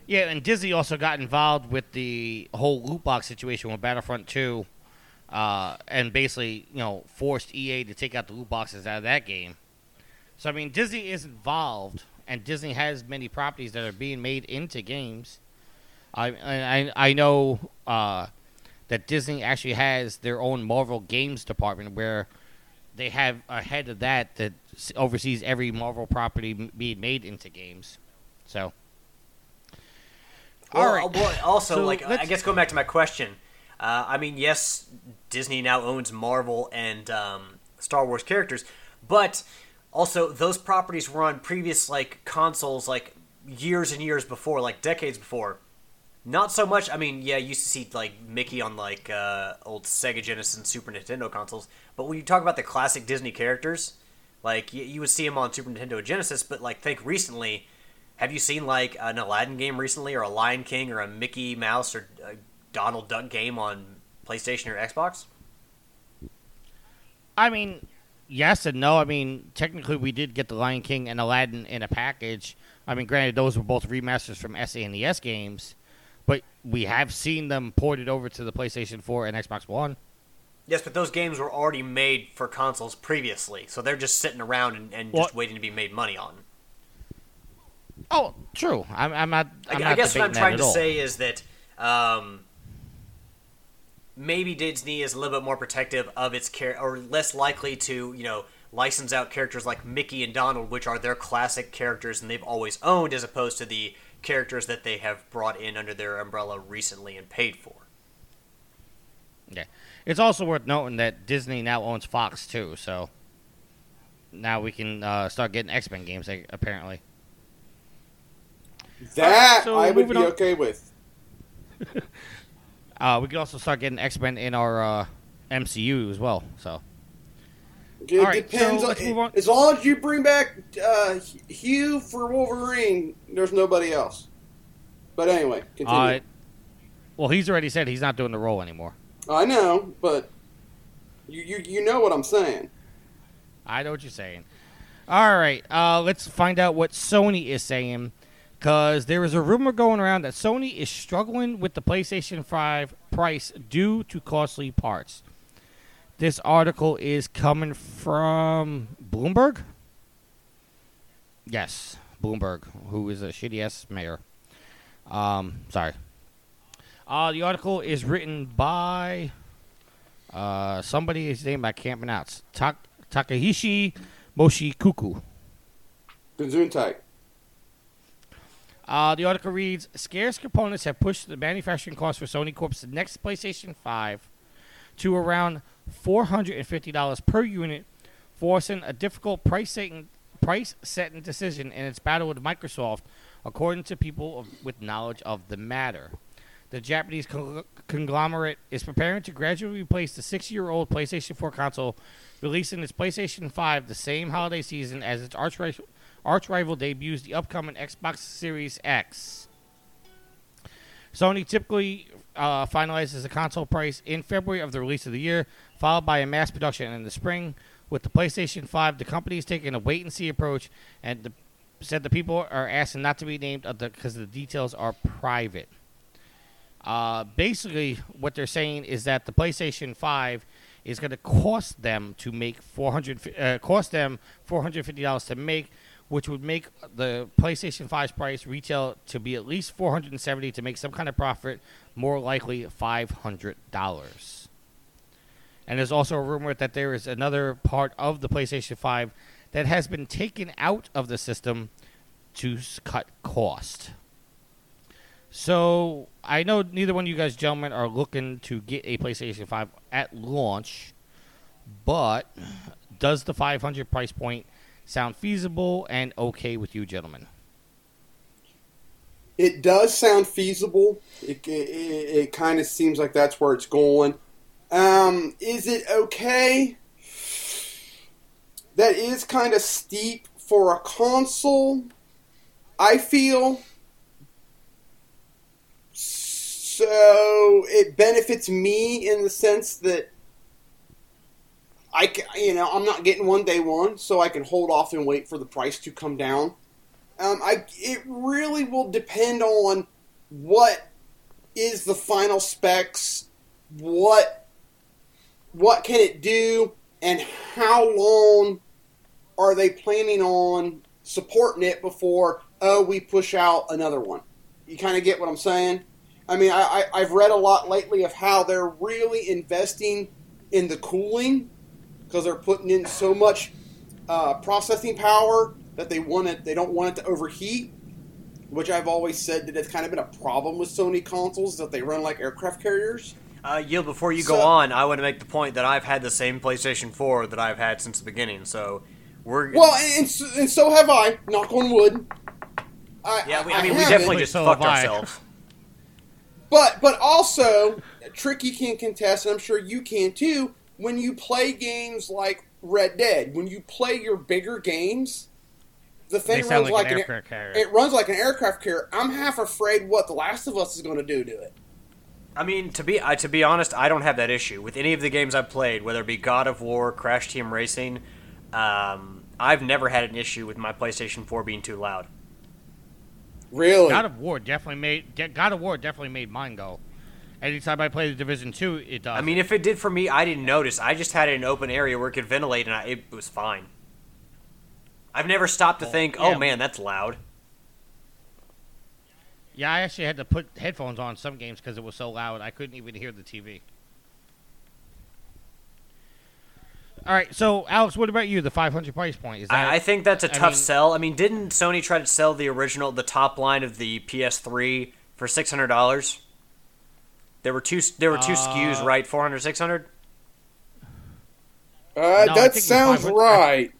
Yeah, and Disney also got involved with the whole loot box situation with Battlefront 2, uh, and basically, you know, forced EA to take out the loot boxes out of that game. So I mean, Disney is involved, and Disney has many properties that are being made into games. I I I know uh, that Disney actually has their own Marvel Games department where they have a head of that that oversees every Marvel property being made into games. So. Well, All right. well, also, So like I guess going back to my question, uh, I mean, yes, Disney now owns Marvel and um, Star Wars characters, but also those properties were on previous like consoles, like years and years before, like decades before. Not so much. I mean, yeah, you used to see like Mickey on like uh, old Sega Genesis and Super Nintendo consoles, but when you talk about the classic Disney characters, like you, you would see them on Super Nintendo Genesis, but like think recently. Have you seen like an Aladdin game recently, or a Lion King, or a Mickey Mouse, or a Donald Duck game on PlayStation or Xbox? I mean, yes and no. I mean, technically, we did get the Lion King and Aladdin in a package. I mean, granted, those were both remasters from SNES games, but we have seen them ported over to the PlayStation 4 and Xbox One. Yes, but those games were already made for consoles previously, so they're just sitting around and, and Well- just waiting to be made money on. Oh, true. I'm, I'm not. I'm I, not I guess what I'm trying to all. say is that um, maybe Disney is a little bit more protective of its care, or less likely to, you know, license out characters like Mickey and Donald, which are their classic characters and they've always owned, as opposed to the characters that they have brought in under their umbrella recently and paid for. Yeah. It's also worth noting that Disney now owns Fox too, so now we can uh, start getting X Men games apparently. That so I would be on- okay with. Uh, we could also start getting X Men in our uh, MCU as well. So It All right, depends. so let's on. As long as you bring back uh, Hugh for Wolverine, there's nobody else. But anyway, continue. Uh, well, he's already said he's not doing the role anymore. I know, but you, you you know what I'm saying. I know what you're saying. All right, uh, let's find out what Sony is saying. Because there is a rumor going around that Sony is struggling with the PlayStation 5 price due to costly parts. This article is coming from Bloomberg? Yes, Bloomberg, who is a shitty ass mayor. Um, sorry. Uh, the article is written by uh, somebody, his name I can't pronounce. Tak- Takahishi Moshikuku. Uh, the article reads Scarce components have pushed the manufacturing cost for Sony Corp's next PlayStation 5 to around $450 per unit, forcing a difficult price setting, price setting decision in its battle with Microsoft, according to people of, with knowledge of the matter. The Japanese con- conglomerate is preparing to gradually replace the six year old PlayStation 4 console, releasing its PlayStation 5 the same holiday season as its arch arch rival debuts the upcoming Xbox Series X. Sony typically uh, finalizes the console price in February of the release of the year, followed by a mass production in the spring, with the PlayStation 5, the company is taking a wait and see approach, and the, said the people are asking not to be named because the, the details are private. Uh, basically, what they're saying is that the PlayStation 5 is going to cost them to make 400 uh, cost them $450 to make, which would make the PlayStation 5's price retail to be at least 470 to make some kind of profit, more likely $500. And there's also a rumor that there is another part of the PlayStation 5 that has been taken out of the system to cut cost. So I know neither one of you guys, gentlemen, are looking to get a PlayStation 5 at launch, but does the 500 price point sound feasible and okay with you, gentlemen? It does sound feasible. It, it, it kind of seems like that's where it's going. Um, is it okay? That is kind of steep for a console. I feel. So it benefits me in the sense that I can, you know, I'm not getting one day one, so I can hold off and wait for the price to come down. Um, I it really will depend on what is the final specs, what what can it do, and how long are they planning on supporting it before oh we push out another one. You kind of get what I'm saying. I mean, I, I I've read a lot lately of how they're really investing in the cooling because they're putting in so much uh, processing power that they want it. They don't want it to overheat, which I've always said that it's kind of been a problem with Sony consoles that they run like aircraft carriers. Uh, Yield, before you go on, I want to make the point that I've had the same PlayStation 4 that I've had since the beginning. So we're Well, and, and, so, and so have I. Knock on wood. I, yeah, we, I mean, we definitely just So fucked ourselves. But but also, Tricky can contest, and I'm sure you can too. When you play games like Red Dead, when you play your bigger games, the thing runs like, like, an an, aircraft carrier. it runs like an aircraft carrier. I'm half afraid what The Last of Us is going to do to it. I mean, to be I to be honest, I don't have that issue with any of the games I've played, whether it be God of War, Crash Team Racing. Um, I've never had an issue with my PlayStation 4 being too loud. Really? God of War definitely made God of War definitely made mine go. Anytime I play the Division Two, it does. I mean, if it did for me, I didn't notice. I just had it in an open area where it could ventilate, and I, it was fine. I've never stopped to think, yeah. "Oh man, that's loud." yeah, I actually had to put headphones on some games because it was so loud I couldn't even hear the TV. All right, so Alex, what about you? The 500 price point is that? I, I think that's a I tough mean- sell. I mean, didn't Sony try to sell the original, the top line of the PS3 for six hundred dollars? There were two. There were two SKUs, Uh, right? 400, 600? uh, I that think it was sounds right.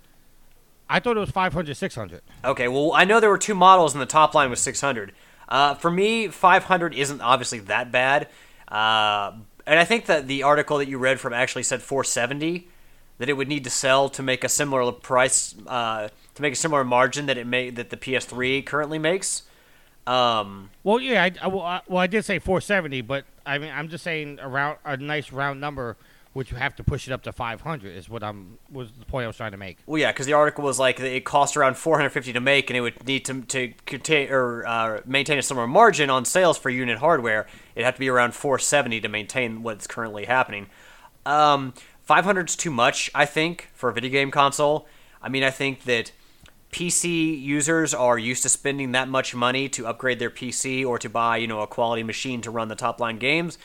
I thought it was 500, 600. Okay, well, I know there were two models, and the top line was 600. Uh, for me, 500 isn't obviously that bad. Uh, and I think that the article that you read from actually said 470, that it would need to sell to make a similar price, uh, to make a similar margin that it made that the PS3 currently makes. Um, Well, yeah, I, I- well, I, well, I did say 470, but I mean, I'm just saying around a nice round number, which you have to push it up to 500 is what I'm was the point I was trying to make. well, yeah, because the article was like it costs around 450 to make, and it would need to to contain or uh, maintain a similar margin on sales for unit hardware. It'd have to be around 470 to maintain what's currently happening. Um, 500 is too much, I think, for a video game console. I mean, I think that PC users are used to spending that much money to upgrade their PC or to buy, you know, a quality machine to run the top line games.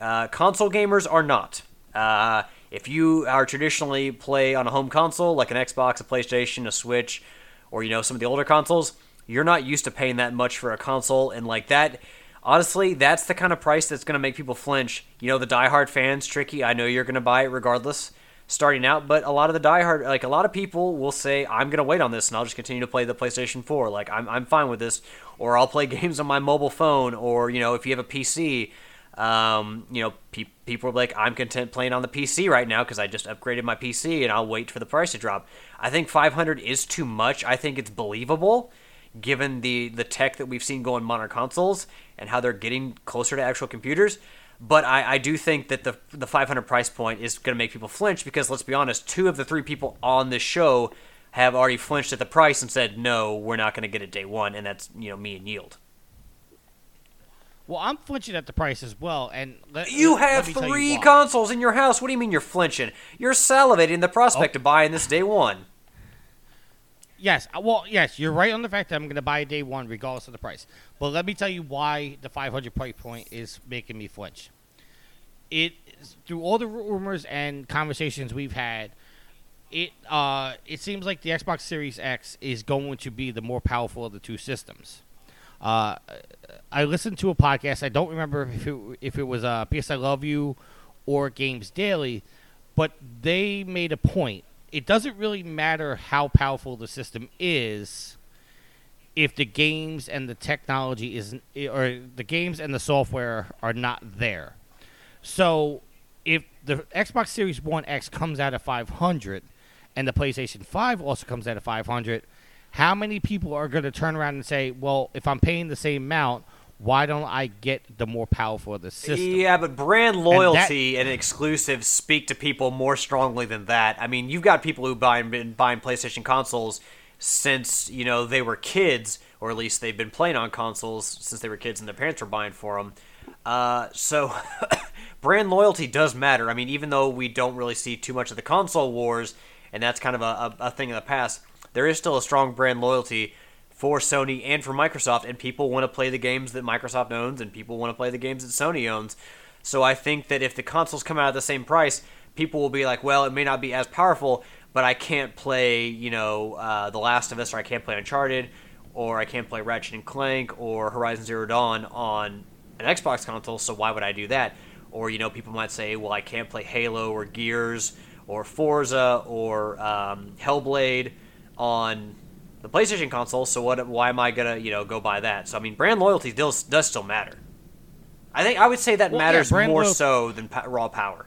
Uh, console gamers are not. Uh, if you are traditionally play on a home console like an Xbox, a PlayStation, a Switch, or you know some of the older consoles, you're not used to paying that much for a console, and like that. Honestly, that's the kind of price that's going to make people flinch. You know, the diehard fans, tricky. I know you're going to buy it regardless, starting out, but a lot of the diehard, like a lot of people, will say, "I'm going to wait on this, and I'll just continue to play the PlayStation 4. Like I'm, I'm fine with this, or I'll play games on my mobile phone, or you know, if you have a PC, um, you know, pe- people are like, I'm content playing on the PC right now because I just upgraded my PC and I'll wait for the price to drop. I think 500 is too much. I think it's believable given the, the tech that we've seen go on modern consoles and how they're getting closer to actual computers. But I, I do think that the the 500 price point is going to make people flinch because let's be honest, two of the three people on this show have already flinched at the price and said no, we're not going to get it day one, and that's you know me and Yield. Well, I'm flinching at the price as well, and let, You let- let have me tell you three consoles in your house. What do you mean you're flinching? You're salivating the prospect Oh. of buying this day one. Yes, uh, well, yes, you're right on the fact that I'm going to buy day one regardless of the price. But let me tell you why the 500 price point is making me flinch. It through all the rumors and conversations we've had, it uh, it seems like the Xbox Series X is going to be the more powerful of the two systems. Uh, I listened to a podcast. I don't remember if it, if it was uh, PS I Love You or Games Daily, but they made a point. It doesn't really matter how powerful the system is if the games and the technology isn't, or the games and the software are not there. So if the Xbox Series One X comes out at 500 and the PlayStation 5 also comes out at 500, how many people are going to turn around and say, "Well, if I'm paying the same amount, why don't I get the more powerful of the system?" Yeah, but brand loyalty and, exclusives speak to people more strongly than that. I mean, you've got people who buy been buying PlayStation consoles since you know they were kids, or at least they've been playing on consoles since they were kids, and their parents were buying for them. Uh, so, brand loyalty does matter. I mean, even though we don't really see too much of the console wars, and that's kind of a, a, a thing in the past, there is still a strong brand loyalty for Sony and for Microsoft, and people want to play the games that Microsoft owns, and people want to play the games that Sony owns. So I think that if the consoles come out at the same price, people will be like, well, it may not be as powerful, but I can't play, you know, uh, The Last of Us, or I can't play Uncharted, or I can't play Ratchet and Clank, or Horizon Zero Dawn on an Xbox console. So why would I do that? Or you know, people might say, well, I can't play Halo or Gears or Forza or um, Hellblade on the PlayStation console. So what? Why am I gonna you know go buy that? So I mean, brand loyalty does does still matter. I think I would say that Well, matters brand more loyal- so than pa- raw power.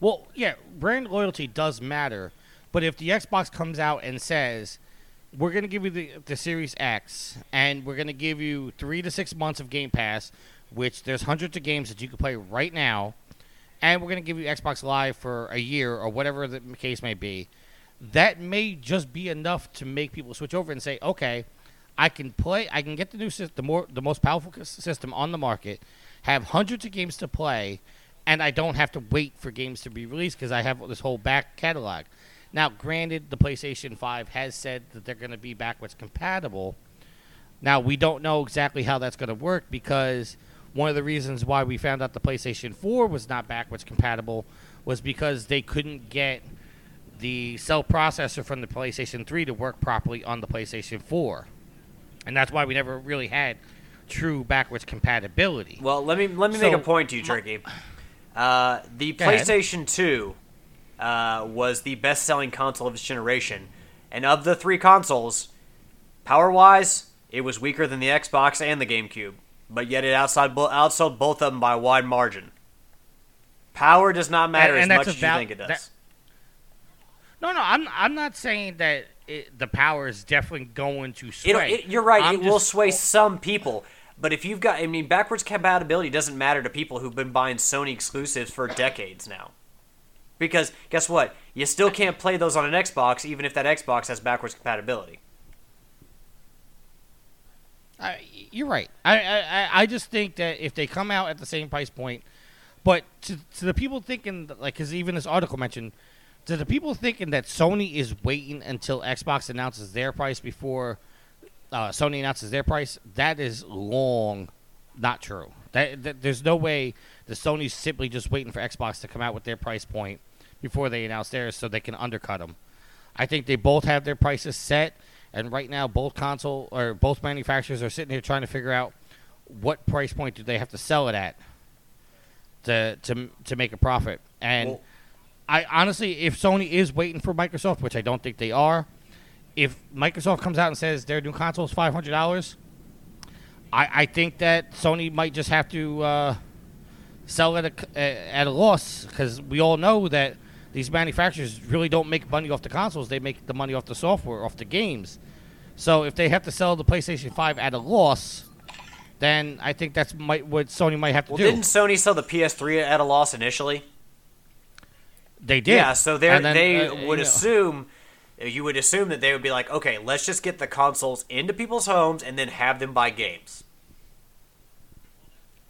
Well, yeah, brand loyalty does matter, but if the Xbox comes out and says, "We're going to give you the, the Series X, and we're going to give you three to six months of Game Pass, which there's hundreds of games that you can play right now, and we're going to give you Xbox Live for a year or whatever the case may be," that may just be enough to make people switch over and say, "Okay, I can play. I can get the new system, the more the most powerful system on the market, have hundreds of games to play." and I don't have to wait for games to be released because I have this whole back catalog. Now, granted, the PlayStation 5 has said that they're going to be backwards compatible. Now, we don't know exactly how that's going to work because one of the reasons why we found out the PlayStation 4 was not backwards compatible was because they couldn't get the cell processor from the PlayStation 3 to work properly on the PlayStation 4. And that's why we never really had true backwards compatibility. Well, let me let me make a point to you, Tricky. Uh, the Go ahead. PlayStation 2 uh, was the best-selling console of its generation, and of the three consoles, power-wise, it was weaker than the Xbox and the GameCube, but yet it outsold, bo- outsold both of them by a wide margin. Power does not matter And- and as much as you think it does. that- No, no, I'm I'm not saying that it, the power is definitely going to sway. It, you're right. I'm it will sway some people, but if you've got, I mean, backwards compatibility doesn't matter to people who've been buying Sony exclusives for decades now. Because guess what? You still can't play those on an Xbox, even if that Xbox has backwards compatibility. I, you're right. I, I I- I just think that if they come out at the same price point, but to, to the people thinking like, because even this article mentioned, to the people thinking that Sony is waiting until Xbox announces their price before uh, Sony announces their price, that is long not true. That, that there's no way the Sony's simply just waiting for Xbox to come out with their price point before they announce theirs, so they can undercut them. I think they both have their prices set, and right now both console or both manufacturers are sitting here trying to figure out what price point do they have to sell it at to to to make a profit. And Well- I honestly, if Sony is waiting for Microsoft, which I don't think they are, if Microsoft comes out and says their new console is five hundred dollars, I, I think that Sony might just have to uh, sell at a at a loss because we all know that these manufacturers really don't make money off the consoles; they make the money off the software, off the games. So if they have to sell the PlayStation Five at a loss, then I think that's might what Sony might have to Well, do. didn't Sony sell the PS3 at a loss initially? They did. Yeah, so they then, they uh, would you know, assume you would assume that they would be like, okay, let's just get the consoles into people's homes and then have them buy games.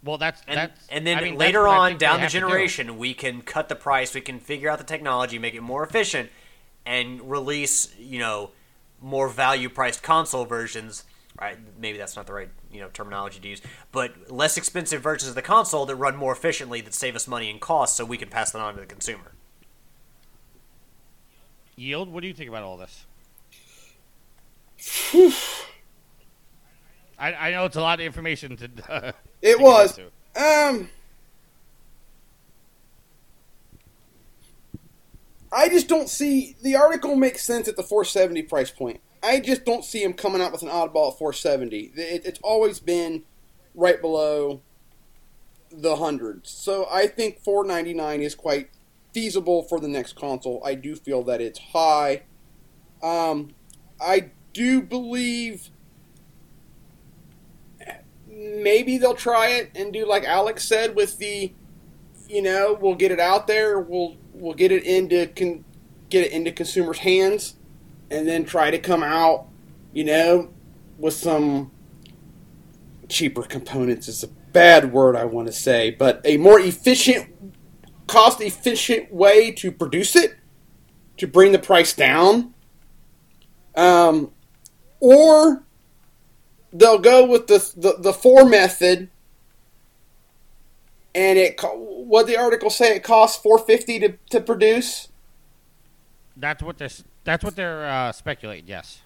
Well, that's And, that's and then I mean, later on down the to do. generation, we can cut the price, we can figure out the technology, make it more efficient, and release you know more value priced console versions. Right? Maybe that's not the right you know terminology to use, but less expensive versions of the console that run more efficiently that save us money and cost, so we can pass that on to the consumer. Yield. What do you think about all this? I, I know it's a lot of information to. Uh, It to was. Um, I just don't see the article makes sense at the 470 price point. I just don't see him coming out with an oddball at 470. It, it's always been right below the hundreds. So I think 499 is quite feasible for the next console. I do feel that it's high. Um, I do believe maybe they'll try it and do like Alex said with the, you know, we'll get it out there, we'll we'll get it into con- get it into consumers' hands, and then try to come out, you know, with some cheaper components. Is a bad word I want to say, but a more efficient, cost efficient way to produce it to bring the price down. Um, or they'll go with the the, the four method, and it what the article say it costs four fifty to to produce. That's what they're. That's what they're uh, speculating. Yes.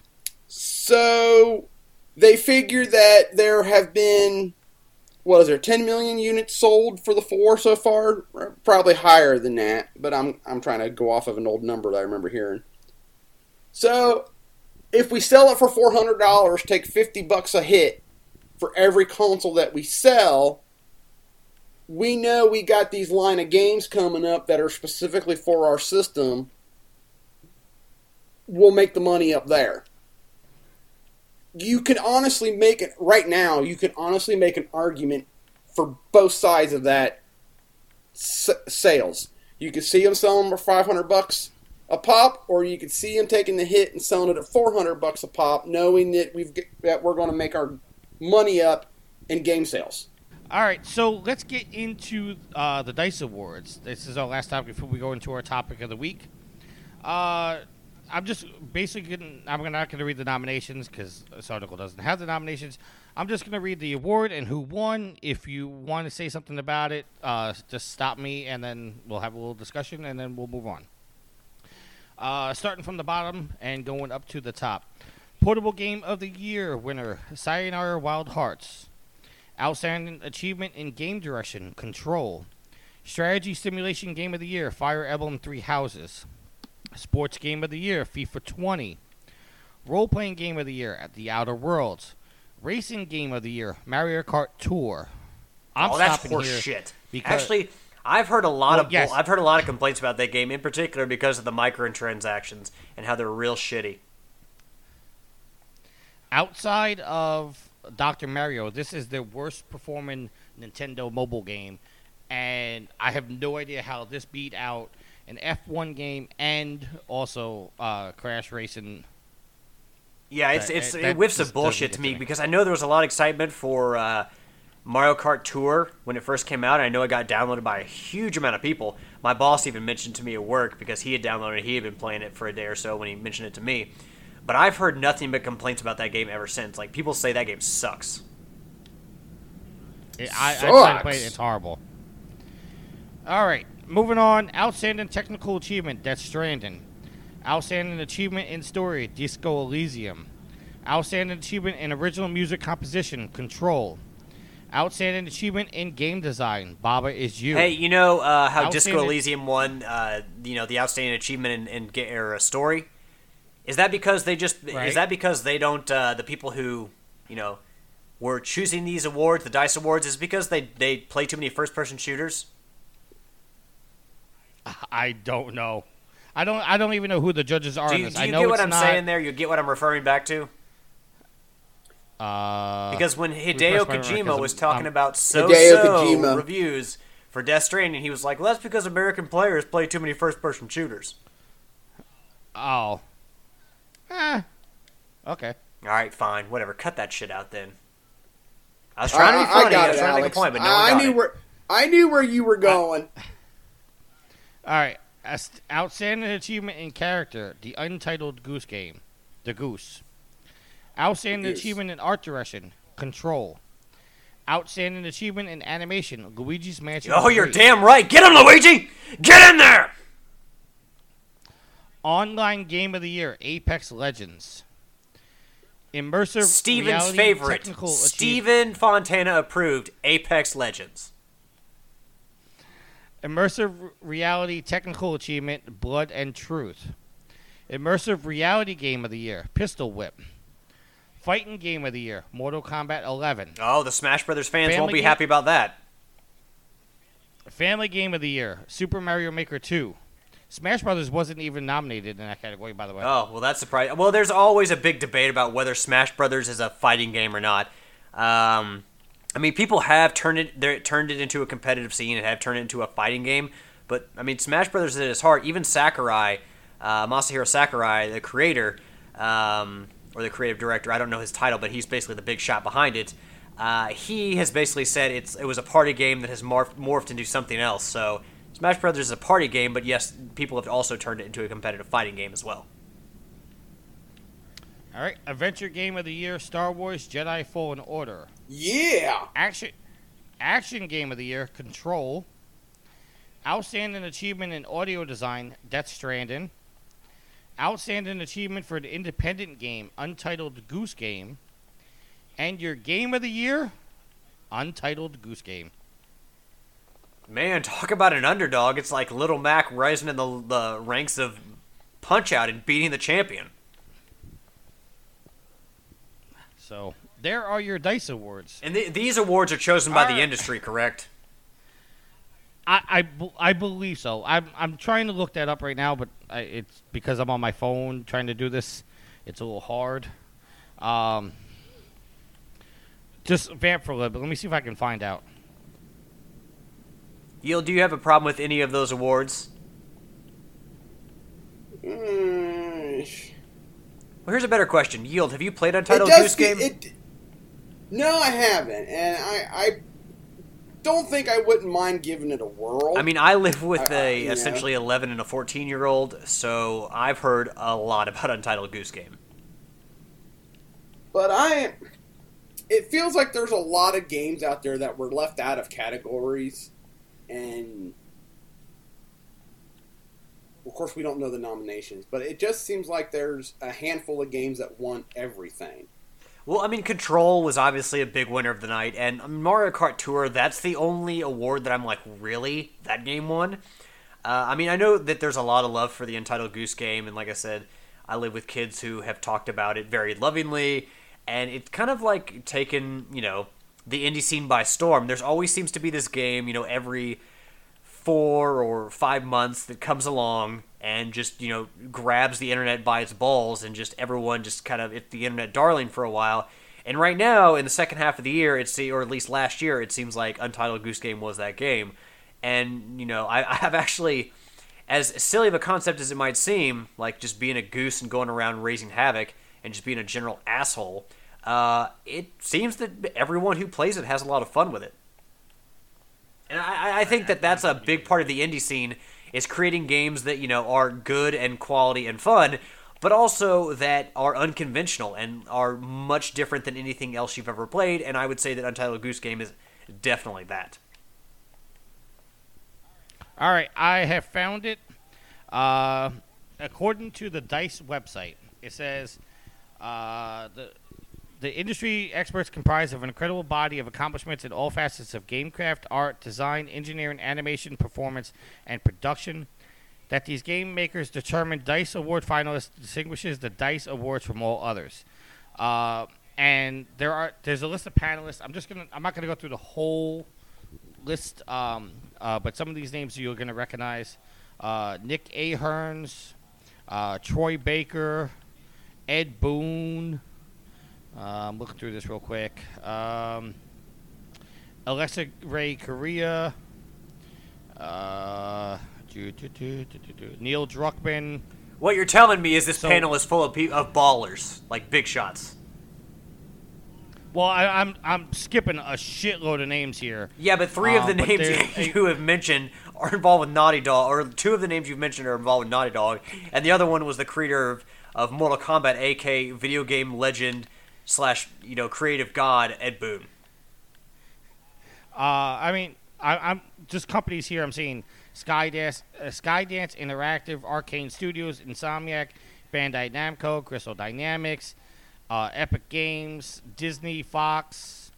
So they figure that there have been what is there 10 million units sold for the four so far? Probably higher than that but i'm i'm trying to go off of an old number that i remember hearing. So if we sell it for $400 take 50 bucks a hit for every console that we sell we know we got these line of games coming up that are specifically for our system we'll make the money up there you can honestly make it right now. You can honestly make an argument for both sides of that s- sales. You could see them selling for five hundred bucks a pop, or you could see them taking the hit and selling it at four hundred bucks a pop, knowing that we've that we're going to make our money up in game sales. All right, so let's get into uh, the Dice Awards. This is our last topic before we go into our topic of the week. Uh, I'm just basically gonna, I'm not going to read the nominations because this article doesn't have the nominations. I'm just going to read the award and who won. If you want to say something about it, uh, just stop me and then we'll have a little discussion and then we'll move on. Uh, starting from the bottom and going up to the top. Portable Game of the Year winner Sayonara Wild Hearts. Outstanding Achievement in Game Direction, Control. Strategy Simulation Game of the Year, Fire Emblem Three Houses. Sports Game of the Year, FIFA 20. Role Playing Game of the Year, at The Outer Worlds. Racing Game of the Year, Mario Kart Tour. I'm oh, that's stopping horse shit. Actually, I've heard a lot Well, of yes. I've heard a lot of complaints about that game, in particular because of the microtransactions and how they're real shitty. outside of Dr. Mario, this is the worst performing Nintendo mobile game, and I have no idea how this beat out an F1 game and also uh, Crash Racing. Yeah, it's That- it's that it whiffs of bullshit to me to me. because I know there was a lot of excitement for uh, Mario Kart Tour when it first came out. I know it got downloaded by a huge amount of people. My boss even mentioned to me at work because he had downloaded it. He had been playing it for a day or so when he mentioned it to me. But I've heard nothing but complaints about that game ever since. Like people say that game sucks. It, I, I tried to play it, Sucks. it's horrible. All right, moving on. Outstanding technical achievement, Death Stranding. Outstanding achievement in story, Disco Elysium. Outstanding achievement in original music composition, Control. Outstanding achievement in game design, Baba is You. Hey, you know uh, how Disco Elysium won? Uh, you know the outstanding achievement in, in or a story. Is that because they just? Right. Is that because they don't? Uh, the people who you know were choosing these awards, the Dice Awards, is because they they play too many first person shooters. I don't know. I don't. I don't even know who the judges are. Do you, this. do I you know get what I'm not, saying there? You get what I'm referring back to? Uh, Because when Hideo refresh my memory, Kojima 'cause was talking I'm- about Hideo so-so reviews for Death Stranding, he was like, "Well, that's because American players play too many first-person shooters." oh. Eh. Okay. All right, fine, whatever. Cut that shit out then. I was trying to be I- I funny. I, got was it, trying to make a point, but no I, one got knew it. where I knew where you were going. All right. Ast- Outstanding achievement in character: The Untitled Goose Game, The Goose. Outstanding achievement in art direction: Control. Outstanding achievement in animation: Luigi's Mansion. Oh, you're damn right. Get him, Luigi. Get in there. Online Game of the Year: Apex Legends. Immersive Steven's reality favorite. Steven Fontana approved Apex Legends. Immersive reality technical achievement: Blood and Truth. Immersive reality game of the year: Pistol Whip. Fighting game of the year: Mortal Kombat 11. Oh, the Smash Brothers fans won't be happy about that. Family game of the year: Super Mario Maker 2. Smash Brothers wasn't even nominated in that category, by the way. Oh, well, that's surprising. Well, there's always a big debate about whether Smash Brothers is a fighting game or not. Um, I mean, people have turned it turned it into a competitive scene and have turned it into a fighting game. But I mean, Smash Brothers at its heart, even Sakurai, uh, Masahiro Sakurai, the creator um, or the creative director, I don't know his title, but he's basically the big shot behind it. Uh, he has basically said it's it was a party game that has morphed into something else. So Smash Brothers is a party game, but yes, people have also turned it into a competitive fighting game as well. All right, adventure game of the year: Star Wars Jedi Fallen Order. Yeah. Action action game of the year: Control. Outstanding achievement in audio design: Death Stranding. Outstanding achievement for an independent game: Untitled Goose Game. And your game of the year: Untitled Goose Game. Man, talk about an underdog. It's like Little Mac rising in the, the ranks of Punch Out and beating the champion. So there are your dice awards. And th- these awards are chosen by the industry, correct? I, I, I believe so. I'm I'm trying to look that up right now, but I, it's because I'm on my phone trying to do this. It's a little hard. Um, just vamp for a little bit. Let me see if I can find out. Yield, do you have a problem with any of those awards? Mm, Well, here's a better question. Yield, have you played it Untitled does Goose Game? it- no, I haven't, and I, I don't think I wouldn't mind giving it a whirl. I mean, I live with I- I- a yeah. essentially 11 and a 14 year old, so I've heard a lot about Untitled Goose Game. but I, it feels like there's a lot of games out there that were left out of categories, and of course we don't know the nominations, but it just seems like there's a handful of games that won everything. Well, I mean, Control was obviously a big winner of the night, and Mario Kart Tour, that's the only award that I'm like, really? That game won? Uh, I mean, I know that there's a lot of love for the Untitled Goose Game, and like I said, I live with kids who have talked about it very lovingly, and it's kind of like taken, you know, the indie scene by storm. There's always seems to be this game, you know, every four or five months that comes along and just you know grabs the internet by its balls and just everyone just kind of it's the internet darling for a while. And right now in the second half of the year it's the or at least last year it seems like untitled goose game was that game. And you know i, I have actually as silly of a concept as it might seem like just being a goose and going around raising havoc and just being a general asshole uh, it seems that everyone who plays it has a lot of fun with it I, think that that's a big part of the indie scene is creating games that you know are good and quality and fun, but also that are unconventional and are much different than anything else you've ever played. And I would say that Untitled Goose Game is definitely that. All right, I have found it. Uh, according to the Dice website, it says uh, the the industry experts comprise of an incredible body of accomplishments in all facets of gamecraft, art, design, engineering, animation, performance, and production. That these game makers determine Dice Award finalists distinguishes the Dice Awards from all others. Uh, and there are there's a list of panelists. I'm just gonna I'm not gonna go through the whole list, um, uh, but some of these names you're to recognize: uh, Nick Aherns, uh, Troy Baker, Ed Boon, I'm looking through this real quick. Um, Alexa Ray Corriea. Uh, do, do, do. Neil Druckmann. What you're telling me is this So- panel is full of pe- of ballers, like big shots. Well, I, I'm I'm skipping a shitload of names here. Yeah, but three of Um, the names they're- you have mentioned are involved with Naughty Dog, or two of the names you've mentioned are involved with Naughty Dog, and the other one was the creator of, of Mortal Kombat, aka video game legend slash you know creative god Ed Boon. Uh, I mean, I, I'm just companies here. I'm seeing Skydance, uh, Skydance Interactive, Arkane Studios, Insomniac, Bandai Namco, Crystal Dynamics, uh, Epic Games, Disney, Fox,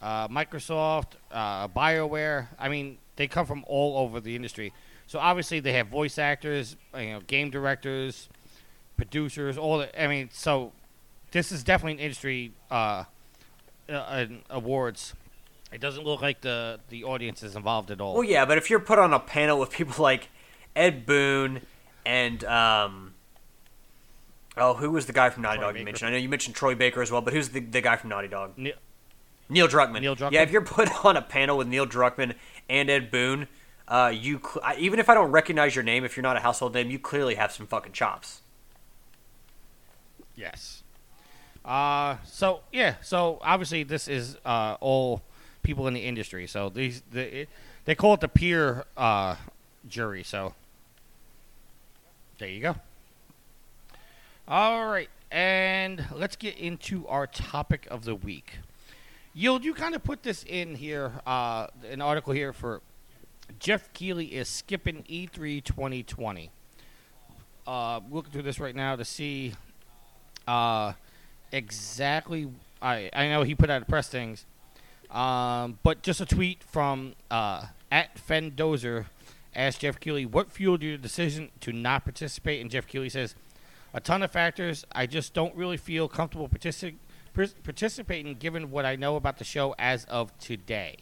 uh, Microsoft, uh, BioWare. I mean, they come from all over the industry. So obviously they have voice actors, you know, game directors, producers, all. The, I mean, so this is definitely an industry uh, uh, an awards. It doesn't look like the the audience is involved at all. Well, yeah, but if you're put on a panel with people like Ed Boon and um, oh, who was the guy from Naughty Troy Dog you mentioned? I know you mentioned Troy Baker as well, but who's the, the guy from Naughty Dog? Ne- Neil Druckmann. Neil Druckmann? Yeah, if you're put on a panel with Neil Druckmann and Ed Boon, uh, you cl- even if I don't recognize your name, if you're not a household name, you clearly have some fucking chops. Yes. Uh, so yeah, so obviously this is uh, all people in the industry. So these the, it, they call it the peer uh, jury. So there you go. All right, and let's get into our topic of the week. Yield, you kind of put this in here, uh, an article here for Jeff Keighley is skipping E E3 2020. Uh, looking through this right now to see uh, exactly. I I know he put out a press things, um, but just a tweet from uh, at Fendozer asked Jeff Keighley what fueled your decision to not participate, and Jeff Keighley says a ton of factors. I just don't really feel comfortable partici- participating given what I know about the show as of today.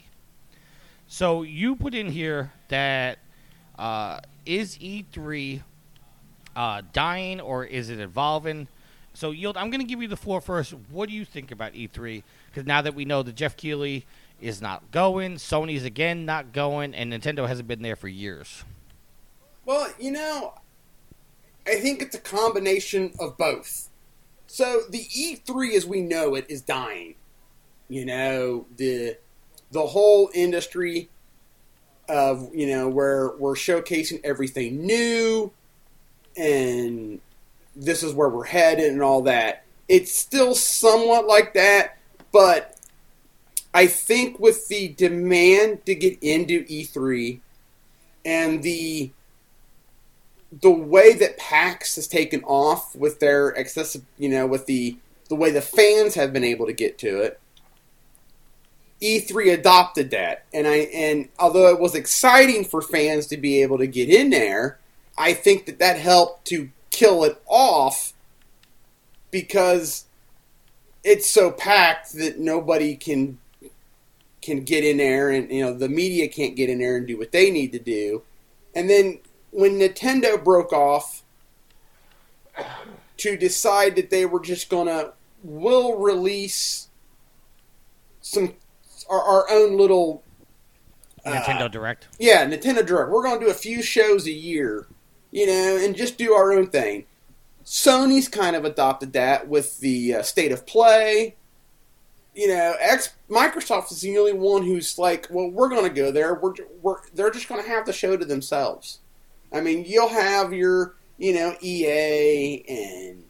So you put in here that uh, is E3 uh, dying or is it evolving? So, Yield, I'm going to give you the floor first. What do you think about E3? Because now that we know that Jeff Keighley is not going, Sony's again not going, and Nintendo hasn't been there for years. Well, you know, I think it's a combination of both. So the E3 as we know it is dying. You know, the the whole industry of, you know, where we're showcasing everything new and this is where we're headed and all that. It's still somewhat like that, but I think with the demand to get into E3 and the the way that PAX has taken off with their access, you know, with the the way the fans have been able to get to it, E3 adopted that, and I and although it was exciting for fans to be able to get in there, I think that that helped to kill it off because it's so packed that nobody can can get in there, and you know the media can't get in there and do what they need to do, and then when Nintendo broke off to decide that they were just gonna will release some our, our own little uh, Nintendo Direct. yeah Nintendo Direct. We're gonna do a few shows a year, you know, and just do our own thing. Sony's kind of adopted that with the uh, state of play. You know, X Microsoft is the only one who's like, well, we're going to go there. We're, we're they're just going to have the show to themselves. I mean, you'll have your, you know, EA and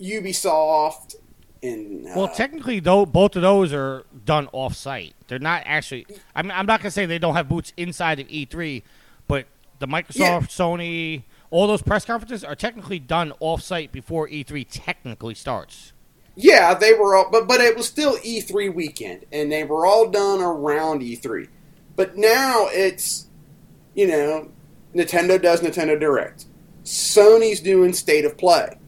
Ubisoft and uh, Well, technically, though, both of those are done off-site. They're not actually. I mean, I'm not gonna say they don't have boots inside of E3, but the Microsoft, Yeah. Sony, all those press conferences are technically done off-site before E3 technically starts. Yeah, they were all, but but it was still E3 weekend, and they were all done around E3. But now it's, you know, Nintendo does Nintendo Direct, Sony's doing State of Play.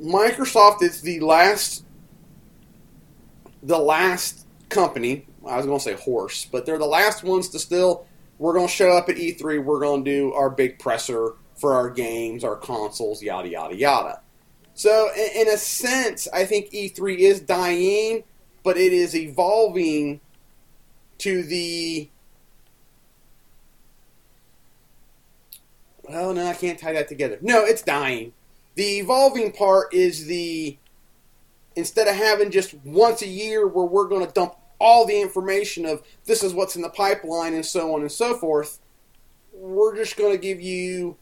Microsoft is the last, the last company. I was going to say horse, but they're the last ones to still. We're going to show up at E3. We're going to do our big presser for our games, our consoles, yada yada yada So, in, in a sense, I think E3 is dying, but it is evolving to the. Well, no, I can't tie that together. No, it's dying. The evolving part is the. Instead of having just once a year where we're going to dump all the information of this is what's in the pipeline and so on and so forth, we're just going to give you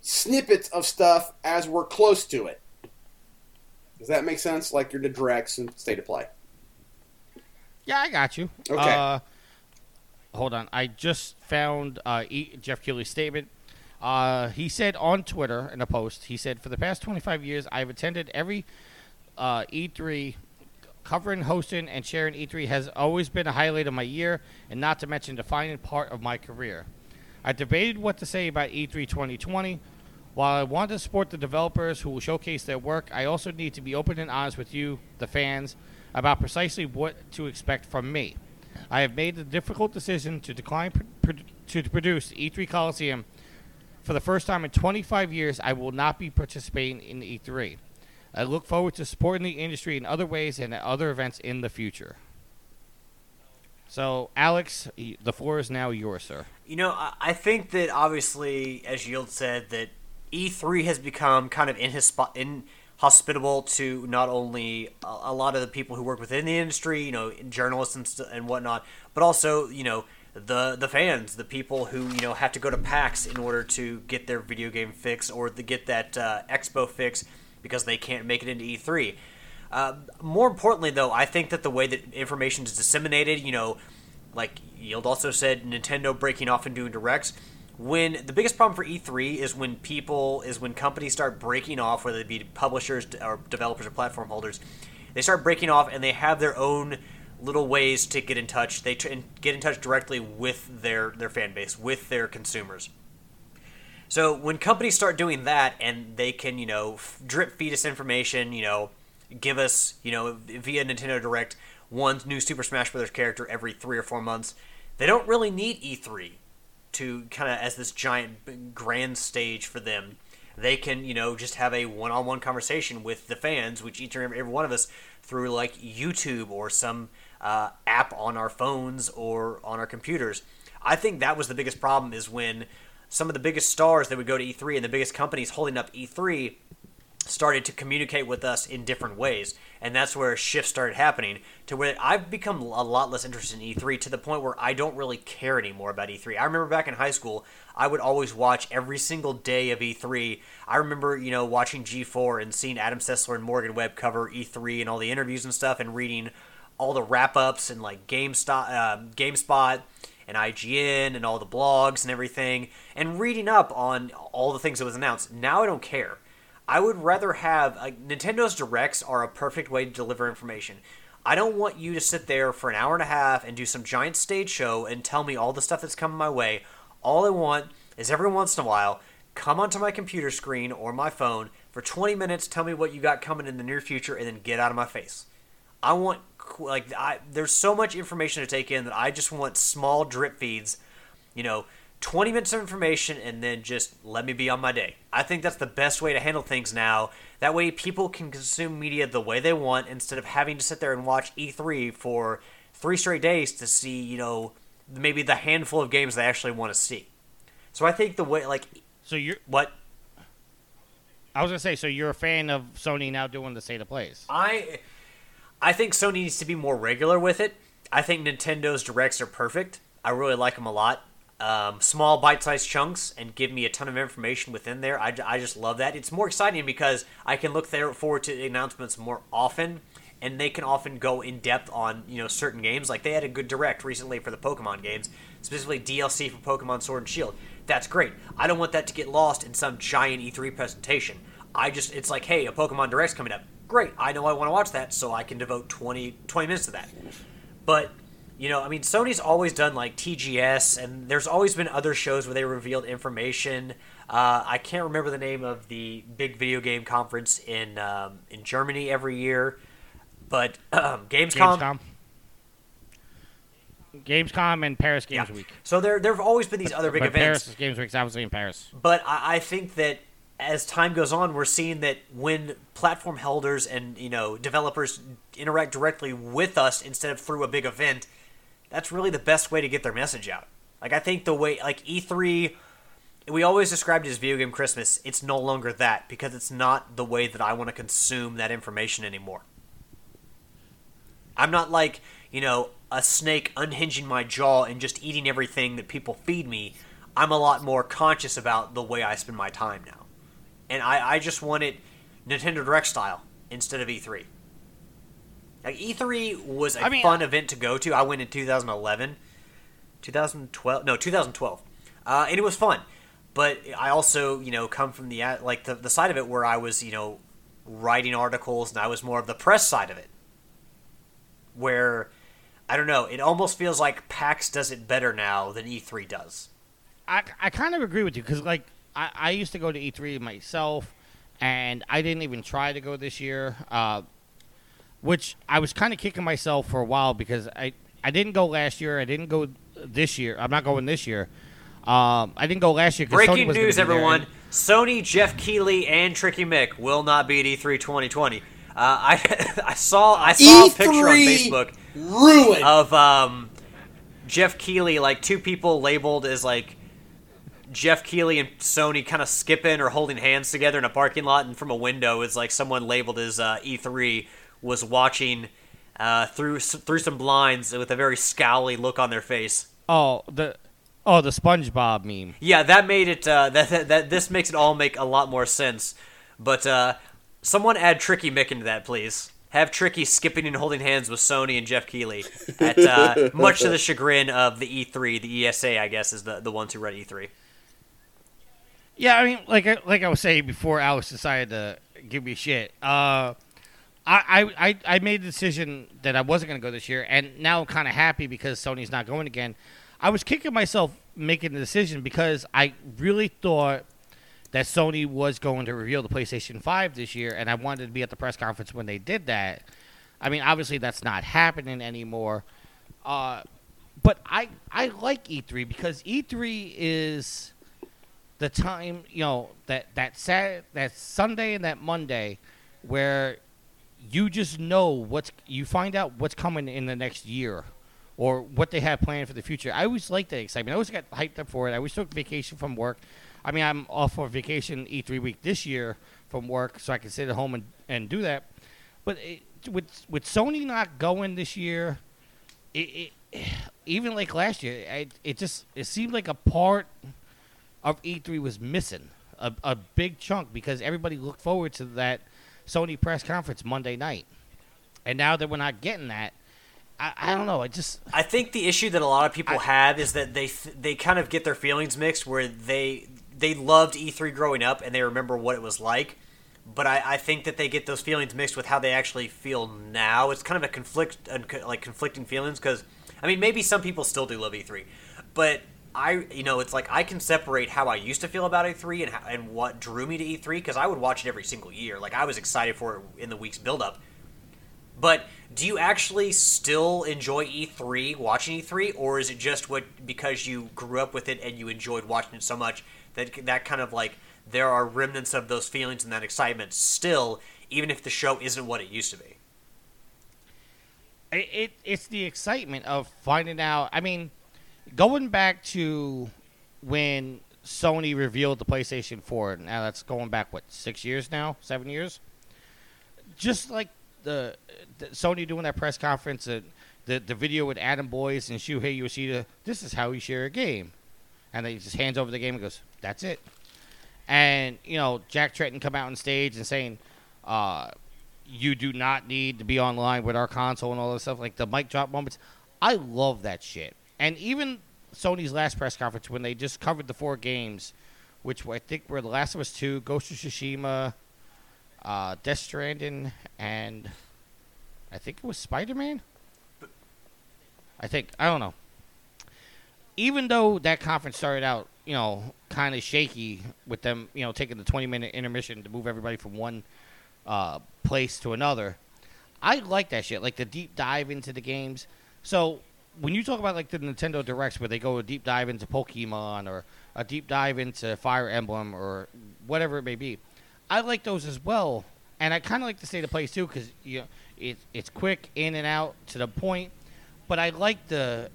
snippets of stuff as we're close to it. Does that make sense? Like your directs and state of play. Yeah, I got you. Okay. Uh, hold on. I just found uh, e- Jeff Keighley's statement. Uh, he said on Twitter in a post, he said, For the past 25 years, I've attended every uh, E3. Covering, hosting, and sharing E3 has always been a highlight of my year, and not to mention defining part of my career. I debated what to say about E E3 2020. While I want to support the developers who will showcase their work, I also need to be open and honest with you, the fans, about precisely what to expect from me. I have made the difficult decision to decline to produce E3 Coliseum. For the first time in 25 years, I will not be participating in E3. I look forward to supporting the industry in other ways and at other events in the future. So, Alex, the floor is now yours, sir. You know, I, think that obviously, as Yield said, that E3 has become kind of inhosp- inhospitable to not only a, lot of the people who work within the industry, you know, journalists and, and whatnot, but also, you know, the the fans, the people who you know have to go to PAX in order to get their video game fix or to get that uh, expo fix because they can't make it into E3. Uh, more importantly, though, I think that the way that information is disseminated, you know, like Yield also said, Nintendo breaking off and doing directs. When the biggest problem for E3 is when people is when companies start breaking off, whether it be publishers or developers or platform holders, they start breaking off and they have their own little ways to get in touch. They tr- get in touch directly with their their fan base, with their consumers. So when companies start doing that and they can, you know, drip feed us information, you know, give us, you know, via Nintendo Direct one new Super Smash Bros. character every three or four months, they don't really need E3 to kind of as this giant grand stage for them. They can, you know, just have a one-on-one conversation with the fans, which each and every, one of us through like YouTube or some uh, app on our phones or on our computers. I think that was the biggest problem is when some of the biggest stars that would go to E3 and the biggest companies holding up E3 started to communicate with us in different ways. And that's where a shift started happening to where I've become a lot less interested in E3 to the point where I don't really care anymore about E3. I remember back in high school, I would always watch every single day of E3. I remember, you know, watching G4 and seeing Adam Sessler and Morgan Webb cover E3 and all the interviews and stuff and reading all the wrap ups and like GameStop, uh, GameSpot and IGN and all the blogs and everything and reading up on all the things that was announced. Now I don't care. I would rather have like Nintendo's directs are a perfect way to deliver information. I don't want you to sit there for an hour and a half and do some giant stage show and tell me all the stuff that's coming my way. All I want is every once in a while come onto my computer screen or my phone for 20 minutes, tell me what you got coming in the near future, and then get out of my face. I want like I there's so much information to take in that I just want small drip feeds, you know, 20 minutes of information and then just let me be on my day. I think that's the best way to handle things now. That way people can consume media the way they want instead of having to sit there and watch E3 for 3 straight days to see, you know, maybe the handful of games they actually want to see. So I think the way like So you're what I was gonna say, so you're a fan of Sony now doing the state of plays. I I think Sony needs to be more regular with it. I think Nintendo's directs are perfect. I really like them a lot. Um, small bite-sized chunks and give me a ton of information within there. I, I just love that. It's more exciting because I can look there forward to the announcements more often, and they can often go in depth on you know certain games. Like they had a good direct recently for the Pokemon games, specifically DLC for Pokemon Sword and Shield. That's great. I don't want that to get lost in some giant E3 presentation. I just it's like, hey, a Pokemon Direct's coming up. Great. I know I want to watch that, so I can devote 20, 20 minutes to that. But you know, I mean, Sony's always done like TGS, and there's always been other shows where they revealed information. Uh, I can't remember the name of the big video game conference in um, in Germany every year, but um, Gamescom. Gamescom. Gamescom and Paris Games Yeah. Week. So there there have always been these other big but events. Paris Games Week's obviously in Paris. But I, I think that as time goes on, we're seeing that when platform holders and you know developers interact directly with us instead of through a big event, that's really the best way to get their message out. Like I think the way like E3 we always described it as video game Christmas. It's no longer that because it's not the way that I want to consume that information anymore. I'm not like, you know, a snake unhinging my jaw and just eating everything that people feed me. I'm a lot more conscious about the way I spend my time now. And I, I just want it Nintendo Direct style instead of E3. Like E3 was a I mean, fun event to go to. I went in 2011, 2012, no 2012, uh, and it was fun. But I also, you know, come from the like the, the side of it where I was, you know, writing articles and I was more of the press side of it. Where I don't know, it almost feels like PAX does it better now than E3 does. I, I kind of agree with you because like I, I used to go to E3 myself, and I didn't even try to go this year. Uh, which I was kind of kicking myself for a while because I I didn't go last year. I didn't go this year. I'm not going this year. Um, I didn't go last year. 'cause Sony Breaking was news, be there, everyone! and- Sony, Jeff Keighley, and Tricky Mick will not be at E E3 2020. Uh, I I saw I saw a picture on Facebook ruined. of um, Jeff Keighley, like two people labeled as like Jeff Keighley and Sony kind of skipping or holding hands together in a parking lot, and from a window is like someone labeled as uh, E3 was watching uh, through through some blinds with a very scowly look on their face. Oh the oh the SpongeBob meme. Yeah, that made it. Uh, that, that that this makes it all make a lot more sense. But uh, someone add Tricky Mick into that, please. Have Tricky skipping and holding hands with Sony and Jeff Keighley, at uh, much to the chagrin of the E3, the ESA, I guess, is the the ones who run E E3. Yeah, I mean, like I- like I was saying before, Alex decided to give me shit. Uh, I, I, I- made the decision that I wasn't going to go this year, and now I'm kind of happy because Sony's not going again. I was kicking myself making the decision because I really thought that Sony was going to reveal the PlayStation 5 this year, and I wanted to be at the press conference when they did that. I mean, obviously that's not happening anymore. Uh, but I I like E3 because E3 is the time you know that that Sat that Sunday and that Monday where you just know what's you find out what's coming in the next year or what they have planned for the future. I always like that excitement. I always got hyped up for it. I always took vacation from work. I mean, I'm off for vacation E3 week this year from work, so I can sit at home and, and do that. But it, with with Sony not going this year, it, it even like last year, it, it just it seemed like a part of E3 was missing a, a big chunk because everybody looked forward to that Sony press conference Monday night, and now that we're not getting that, I, I don't know. I just I think the issue that a lot of people have is that they th- they kind of get their feelings mixed, where they they loved E3 growing up and they remember what it was like, but I, I think that they get those feelings mixed with how they actually feel now. It's kind of a conflict, like conflicting feelings, because I mean maybe some people still do love E3, but I you know it's like I can separate how I used to feel about E3 and how, and what drew me to E3 because I would watch it every single year. Like I was excited for it in the week's build up. But do you actually still enjoy E3 watching E3 or is it just what because you grew up with it and you enjoyed watching it so much that that kind of like there are remnants of those feelings and that excitement still even if the show isn't what it used to be. it, it it's the excitement of finding out. I mean, going back to when Sony revealed the PlayStation 4. Now that's going back what six years now, seven years. Just like the, the Sony doing that press conference, and the the video with Adam Boyes and Shuhei Yoshida. This is how we share a game, and they just hands over the game and goes, "That's it." And you know, Jack Tretton come out on stage and saying, uh, "You do not need to be online with our console and all this stuff." Like the mic drop moments. I love that shit. And even Sony's last press conference when they just covered the four games, which I think were The Last of Us Two, Ghost of Tsushima, uh, Death Stranding, and I think it was Spider Man. I think I don't know. Even though that conference started out, you know, kind of shaky with them, you know, taking the twenty minute intermission to move everybody from one uh, place to another, I like that shit, like the deep dive into the games. So when you talk about like the Nintendo Directs where they go a deep dive into Pokemon or a deep dive into Fire Emblem or whatever it may be, I like those as well. And I kind of like the state of plays too because you know it, it's quick in and out to the point. But I like the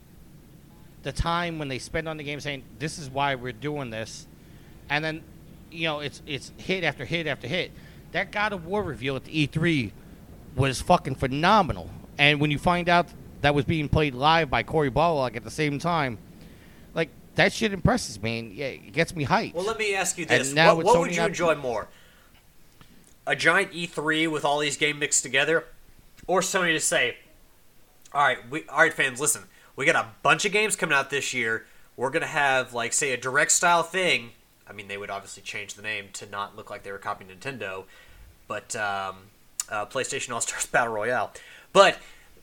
the time when they spend on the game saying this is why we're doing this, and then you know it's it's hit after hit after hit. That God of War reveal at the E3 was fucking phenomenal. And when you find out that was being played live by Cory Barlog at the same time, like that shit impresses me. And yeah, it gets me hyped. Well, let me ask you this: now What, what would you not- enjoy more? A giant E3 with all these games mixed together, or Sony to say, "All right, we, all right, fans, listen, we got a bunch of games coming out this year. We're gonna have like say a direct style thing. I mean, they would obviously change the name to not look like they were copying Nintendo, but um, uh, PlayStation All Stars Battle Royale. But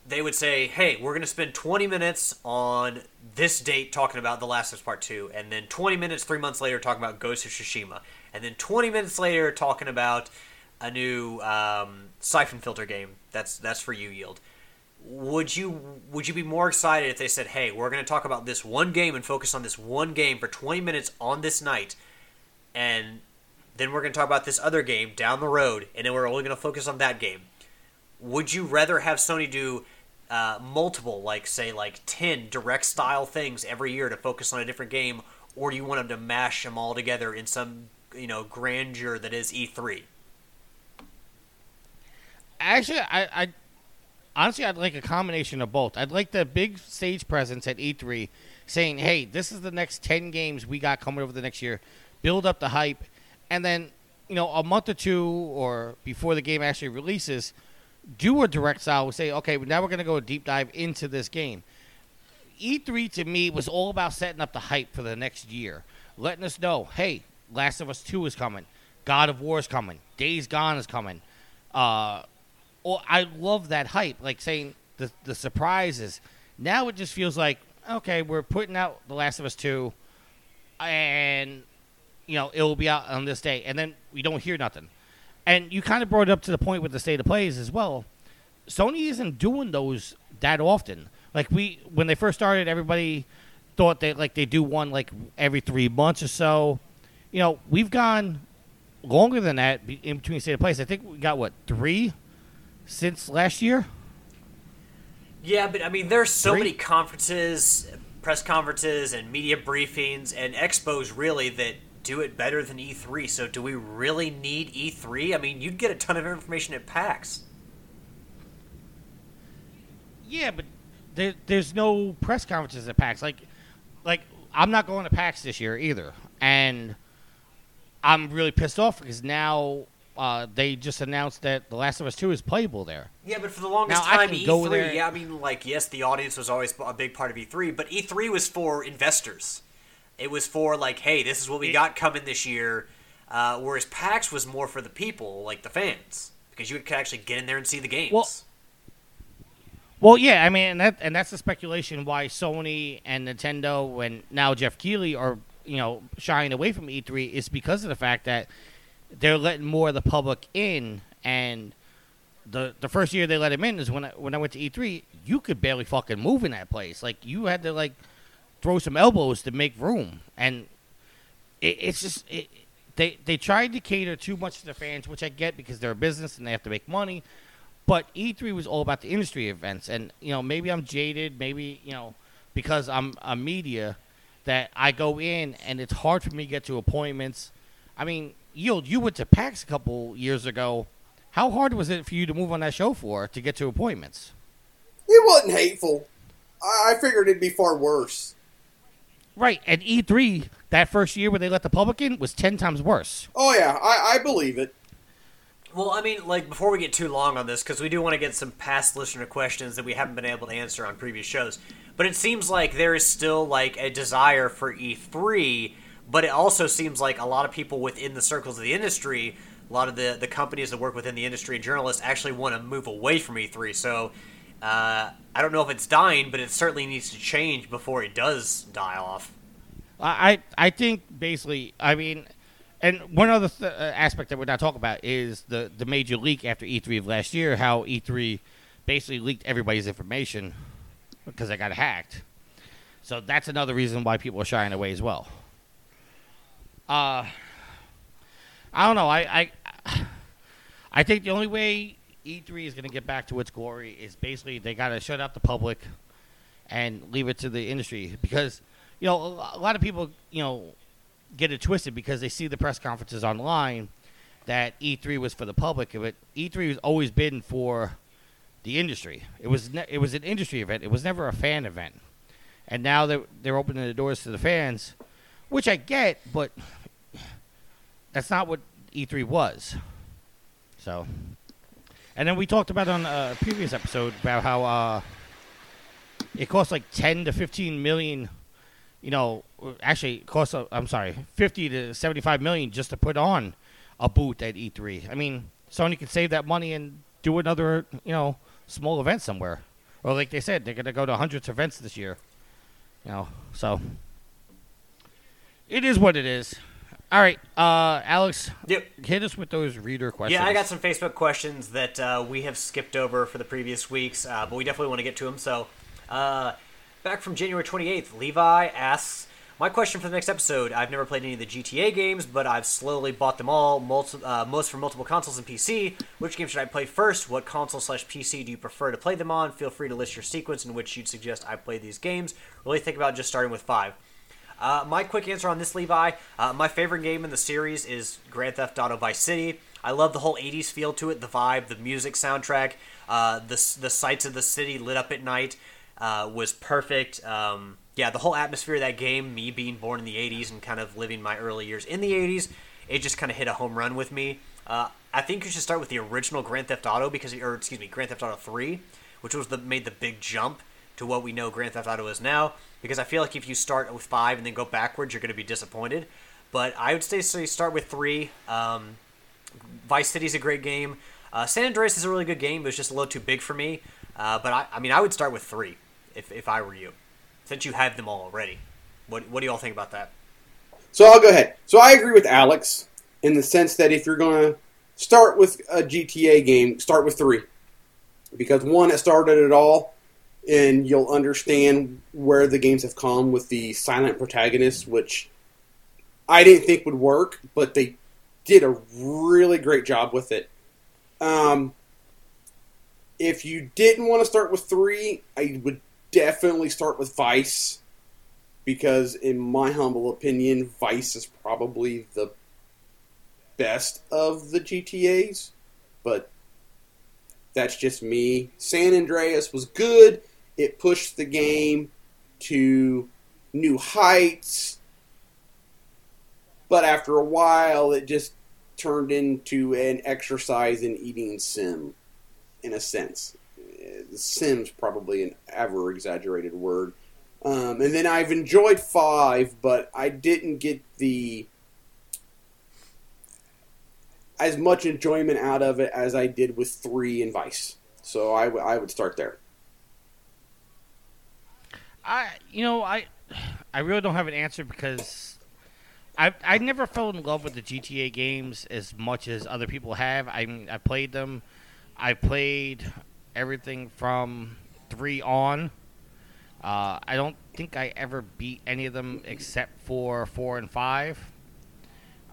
they would say, "Hey, we're going to spend 20 minutes on this date talking about The Last of Us Part 2, and then 20 minutes 3 months later talking about Ghost of Tsushima, and then 20 minutes later talking about a new um, Siphon Filter game. That's that's for you, Yield." Would you would you be more excited if they said, "Hey, we're going to talk about this one game and focus on this one game for 20 minutes on this night?" And then we're going to talk about this other game down the road, and then we're only going to focus on that game. Would you rather have Sony do uh, multiple, like say, like ten direct style things every year to focus on a different game, or do you want them to mash them all together in some you know grandeur that is E E3? Actually, I, I honestly I'd like a combination of both. I'd like the big stage presence at E3 saying, "Hey, this is the next 10 games we got coming over the next year. Build up the hype." And then, you know, a month or two or before the game actually releases, do a direct style say, "Okay, now we're going to go a deep dive into this game." E3 to me was all about setting up the hype for the next year, letting us know, "Hey, Last of Us 2 is coming. God of War is coming. Days Gone is coming." Uh well, I love that hype, like saying the the surprises. Now it just feels like okay, we're putting out The Last of Us two, and you know it will be out on this day, and then we don't hear nothing. And you kind of brought it up to the point with the state of plays as well. Sony isn't doing those that often. Like we, when they first started, everybody thought that like they do one like every three months or so. You know, we've gone longer than that in between state of plays. I think we got what three since last year. Yeah, but I mean, there's so Three? many conferences, press conferences, and media briefings and expos really that do it better than E3. So, do we really need E3? I mean, you'd get a ton of information at PAX. Yeah, but there, there's no press conferences at PAX. Like, like I'm not going to PAX this year either, and I'm really pissed off because now uh, they just announced that The Last of Us Two is playable there. Yeah, but for the longest Now, time, can go E3, there- yeah, I mean, like, yes, the audience was always a big part of E3, but E3 was for investors. It was for, like, hey, this is what we got coming this year, uh, whereas PAX was more for the people, like the fans, because you could actually get in there and see the games. Well- Well, yeah, I mean, and that and that's the speculation why Sony and Nintendo and now Jeff Keighley are you know shying away from E3 is because of the fact that they're letting more of the public in, and the the first year they let him in is when I, when I went to E3, you could barely fucking move in that place. Like you had to like throw some elbows to make room, and it, it's just it, they they tried to cater too much to the fans, which I get because they're a business and they have to make money. But E3 was all about the industry events, and you know maybe I'm jaded, maybe you know because I'm a media that I go in and it's hard for me to get to appointments. I mean, Yield, you went to PAX a couple years ago. How hard was it for you to move on that show for to get to appointments? It wasn't hateful. I, I figured it'd be far worse. Right, and E3 that first year where they let the public in was ten times worse. Oh yeah, I, I believe it. Well, I mean, like before we get too long on this, because we do want to get some past listener questions that we haven't been able to answer on previous shows. But it seems like there is still like a desire for E3, but it also seems like a lot of people within the circles of the industry, a lot of the the companies that work within the industry and journalists actually want to move away from E3. So. Uh, I don't know if it's dying, but it certainly needs to change before it does die off. I I think basically, I mean, and one other th- uh, aspect that we're not talking about is the the major leak after E3 of last year. How E3 basically leaked everybody's information. because I got hacked. So that's another reason why people are shying away as well. Uh, I don't know. I I, I think the only way E3 is going to get back to its glory is basically they got to shut out the public and leave it to the industry because you know a lot of people you know get it twisted because they see the press conferences online that E3 was for the public, but E3 has always been for the industry. It was ne- it was an industry event. It was never a fan event. And now they're they're opening the doors to the fans, which I get, but that's not what E3 was. So, and then we talked about on a previous episode about how uh, it costs like 10 to 15 million you know actually it costs uh, i'm sorry 50 to 75 million just to put on a booth at e3 i mean sony could save that money and do another you know small event somewhere. Or like they said they're going to go to hundreds of events this year you know so. It is what it is all right uh alex Yep. hit us with those reader questions Yeah, I got some Facebook questions that uh, we have skipped over for the previous weeks, uh, but we definitely want to get to them. So, uh, back from January 28th, Levi asks, My question for the next episode I've never played any of the GTA games, but I've slowly bought them all, multi- uh, most for multiple consoles and PC. Which game should I play first? What console slash PC do you prefer to play them on? Feel free to list your sequence in which you'd suggest I play these games. Really think about just starting with five. Uh, my quick answer on this, Levi. Uh, my favorite game in the series is Grand Theft Auto Vice City. I love the whole '80s feel to it, the vibe, the music, soundtrack, uh, the the sights of the city lit up at night uh, was perfect. Um, yeah, the whole atmosphere of that game, me being born in the '80s and kind of living my early years in the '80s, it just kind of hit a home run with me. Uh, I think you should start with the original Grand Theft Auto because, or excuse me, Grand Theft Auto 3, which was the made the big jump to what we know Grand Theft Auto is now. Because I feel like if you start with five and then go backwards, you're going to be disappointed. But I would say so you start with three. Um, Vice City's a great game. Uh, San Andreas is a really good game, but it's just a little too big for me. Uh, but I, I mean, I would start with three if, if I were you, since you have them all already. What What do y'all think about that? So I'll go ahead. So I agree with Alex in the sense that if you're going to start with a GTA game, start with three. Because one, it started it all, and you'll understand where the games have come with the silent protagonist, which I didn't think would work, but they did a really great job with it. Um, if you didn't want to start with three, I would definitely start with Vice because, in my humble opinion, Vice is probably the best of the GTA's. But that's just me. San Andreas was good. It pushed the game to new heights. But after a while, it just turned into an exercise in eating sim, in a sense. Sim's probably an ever exaggerated word. Um, and then I've enjoyed five, but I didn't get the as much enjoyment out of it as I did with three and Vice. So I, w- I would start there. I you know I I really don't have an answer because I I never fell in love with the GTA games as much as other people have. I I played them. I played everything from three on. Uh, I don't think I ever beat any of them except for four and five.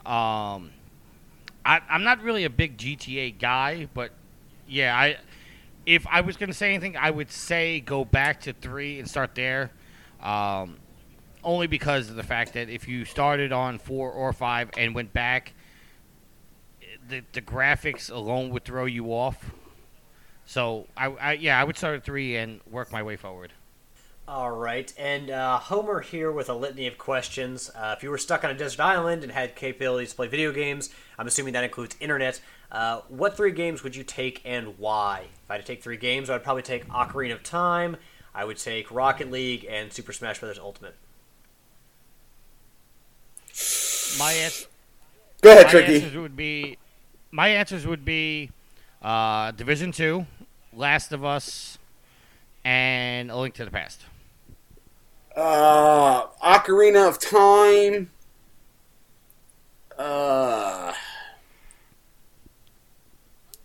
Um, I, I'm not really a big GTA guy, but yeah, I if I was gonna say anything, I would say go back to three and start there. Um, only because of the fact that if you started on four or five and went back, the the graphics alone would throw you off. So I, I yeah, I would start at three and work my way forward. All right, and uh, Homer here with a litany of questions. Uh, if you were stuck on a desert island and had capabilities to play video games, I'm assuming that includes internet. Uh, what three games would you take and why? If I had to take three games, I'd probably take Ocarina of Time. I would take Rocket League and Super Smash Bros. Ultimate. My ans- Go ahead, my Tricky. answers would be my answers would be uh, Division Two, Last of Us, and A Link to the Past. Uh, Ocarina of Time. Uh,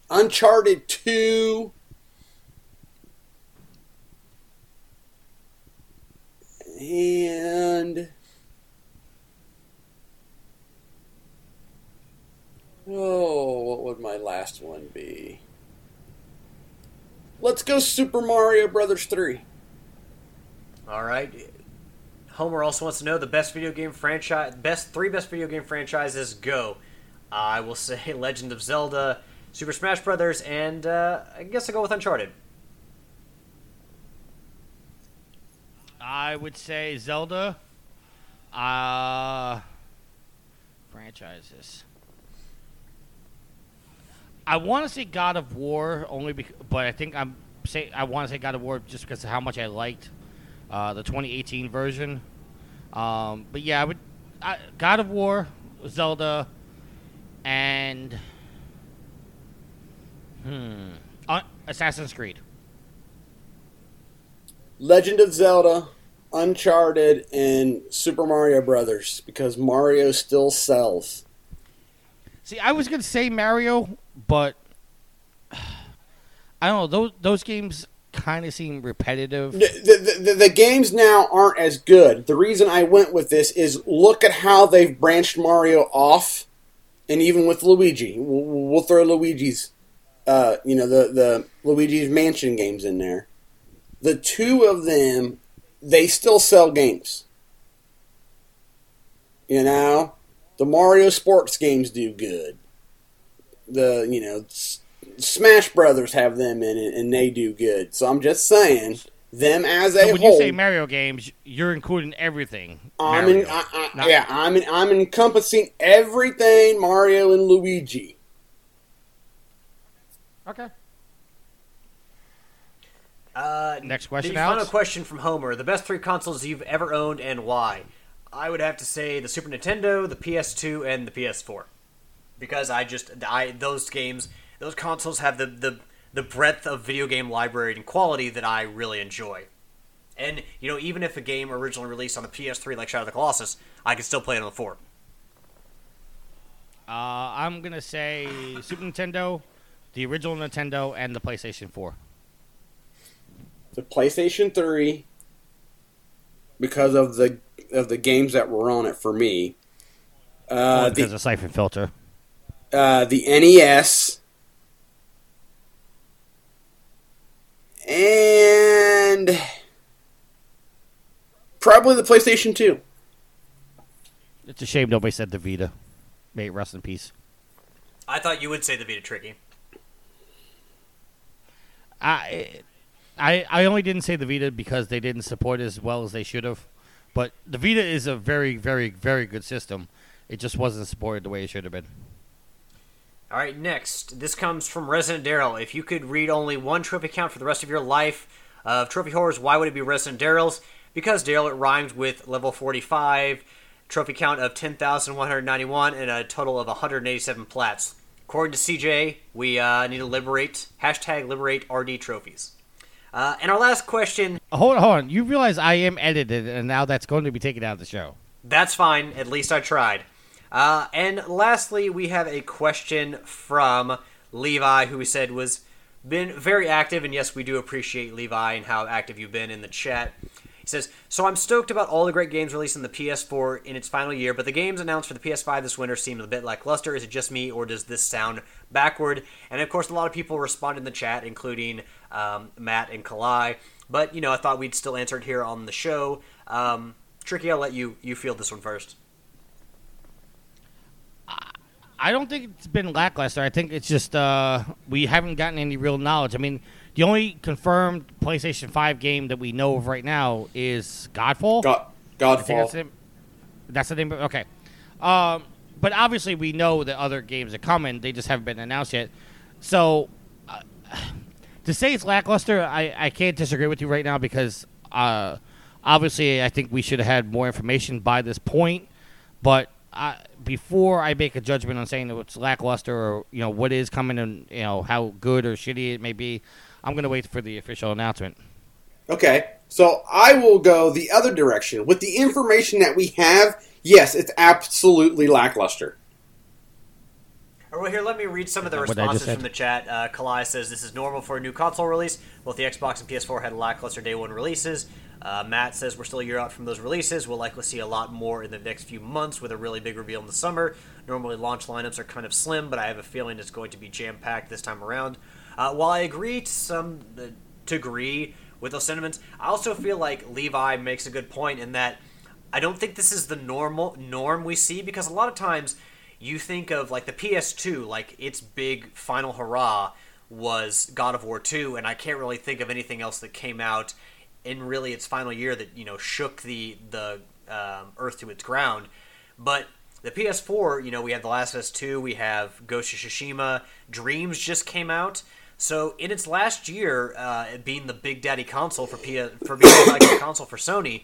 Uncharted 2. And oh, what would my last one be? Let's go Super Mario Brothers 3. All right. Homer also wants to know the best video game franchise, best three best video game franchises. Go. I will say Legend of Zelda, Super Smash Brothers, and uh, I guess I'll go with Uncharted. I would say Zelda. Uh, franchises. I want to say God of War only, but I think I'm say I want to say God of War just because of how much I liked uh, the 2018 version. Um, but yeah, I would I, God of War, Zelda, and hmm, uh, Assassin's Creed. Legend of Zelda, Uncharted, and Super Mario Brothers because Mario still sells. See, I was gonna say Mario, but I don't know. Those those games kind of seem repetitive. The, the, the, the games now aren't as good. The reason I went with this is look at how they've branched Mario off, and even with Luigi, we'll, we'll throw Luigi's, uh, you know, the the Luigi's Mansion games in there. The two of them, they still sell games. You know, the Mario sports games do good. The you know S- Smash Brothers have them in it, and they do good. So I'm just saying them as a So when whole. you say Mario games, you're including everything. I'm Mario. in, I, I, yeah, I'm in, I'm encompassing everything Mario and Luigi. Okay. Uh, Next question, The Alex? final question from Homer: The best three consoles you've ever owned and why? I would have to say the Super Nintendo, the PS2, and the PS4, because I just I those games, those consoles have the the the breadth of video game library and quality that I really enjoy. And you know, even if a game originally released on the PS3, like Shadow of the Colossus, I can still play it on the four. Uh, I'm gonna say Super Nintendo, the original Nintendo, and the PlayStation 4. The PlayStation 3, because of the of the games that were on it for me. Uh, Only because the of Siphon Filter. uh, the NES, and probably the PlayStation 2. It's a shame nobody said the Vita. May it rest in peace. I thought you would say the Vita Tricky. I, I, I only didn't say the Vita because they didn't support it as well as they should have. But the Vita is a very, very, very good system. It just wasn't supported the way it should have been. All right, next. This comes from Resident Daryl. If you could read only one trophy count for the rest of your life of trophy horrors, why would it be Resident Daryl's? Because Daryl, it rhymes with level 45, trophy count of 10,191, and a total of 187 plats. According to CJ, we uh, need to liberate, hashtag liberate RD trophies. Uh, and our last question, Uh, Hold on, hold on. You realize I am edited, and now that's going to be taken out of the show. That's fine. At least I tried. Uh, and lastly, we have a question from Levi, who we said was been very active, and yes, we do appreciate Levi and how active you've been in the chat. He says, "So I'm stoked about all the great games released in the PS4 in its final year, but the games announced for the PS5 this winter seem a bit lackluster. Is it just me, or does this sound backward?" And of course, a lot of people responded in the chat, including um, Matt and Kalai. But you know, I thought we'd still answer it here on the show. Um, Tricky, I'll let you you field this one first. I don't think it's been lackluster. I think it's just uh, we haven't gotten any real knowledge. I mean, the only confirmed PlayStation 5 game that we know of right now is Godfall. God, I think that's Godfall. it. That's the name. Okay. Um, but obviously, we know that other games are coming. They just haven't been announced yet. So, uh, to say it's lackluster, I, I can't disagree with you right now because uh, obviously, I think we should have had more information by this point. But uh, before I make a judgment on saying that it's lackluster or you know what is coming and you know how good or shitty it may be, I'm gonna wait for the official announcement. Okay, so I will go the other direction. With the information that we have, yes, it's absolutely lackluster. All right, here, let me read some of the What I just responses from the chat. Uh, Kalai says this is normal for a new console release. Both the Xbox and PS4 had lackluster day one releases. Uh, Matt says we're still a year out from those releases. We'll likely see a lot more in the next few months with a really big reveal in the summer. Normally, launch lineups are kind of slim, but I have a feeling it's going to be jam packed this time around. Uh, while I agree to some uh, degree with those sentiments, I also feel like Levi makes a good point in that I don't think this is the normal norm we see because a lot of times you think of like the PS2, like its big final hurrah was God of War 2, and I can't really think of anything else that came out in really its final year that you know shook the the um, earth to its ground. But the PS4, you know, we have The Last of Us 2, we have Ghost of Tsushima, Dreams just came out. So in its last year, uh, being the big daddy console for P- for being like a console for Sony,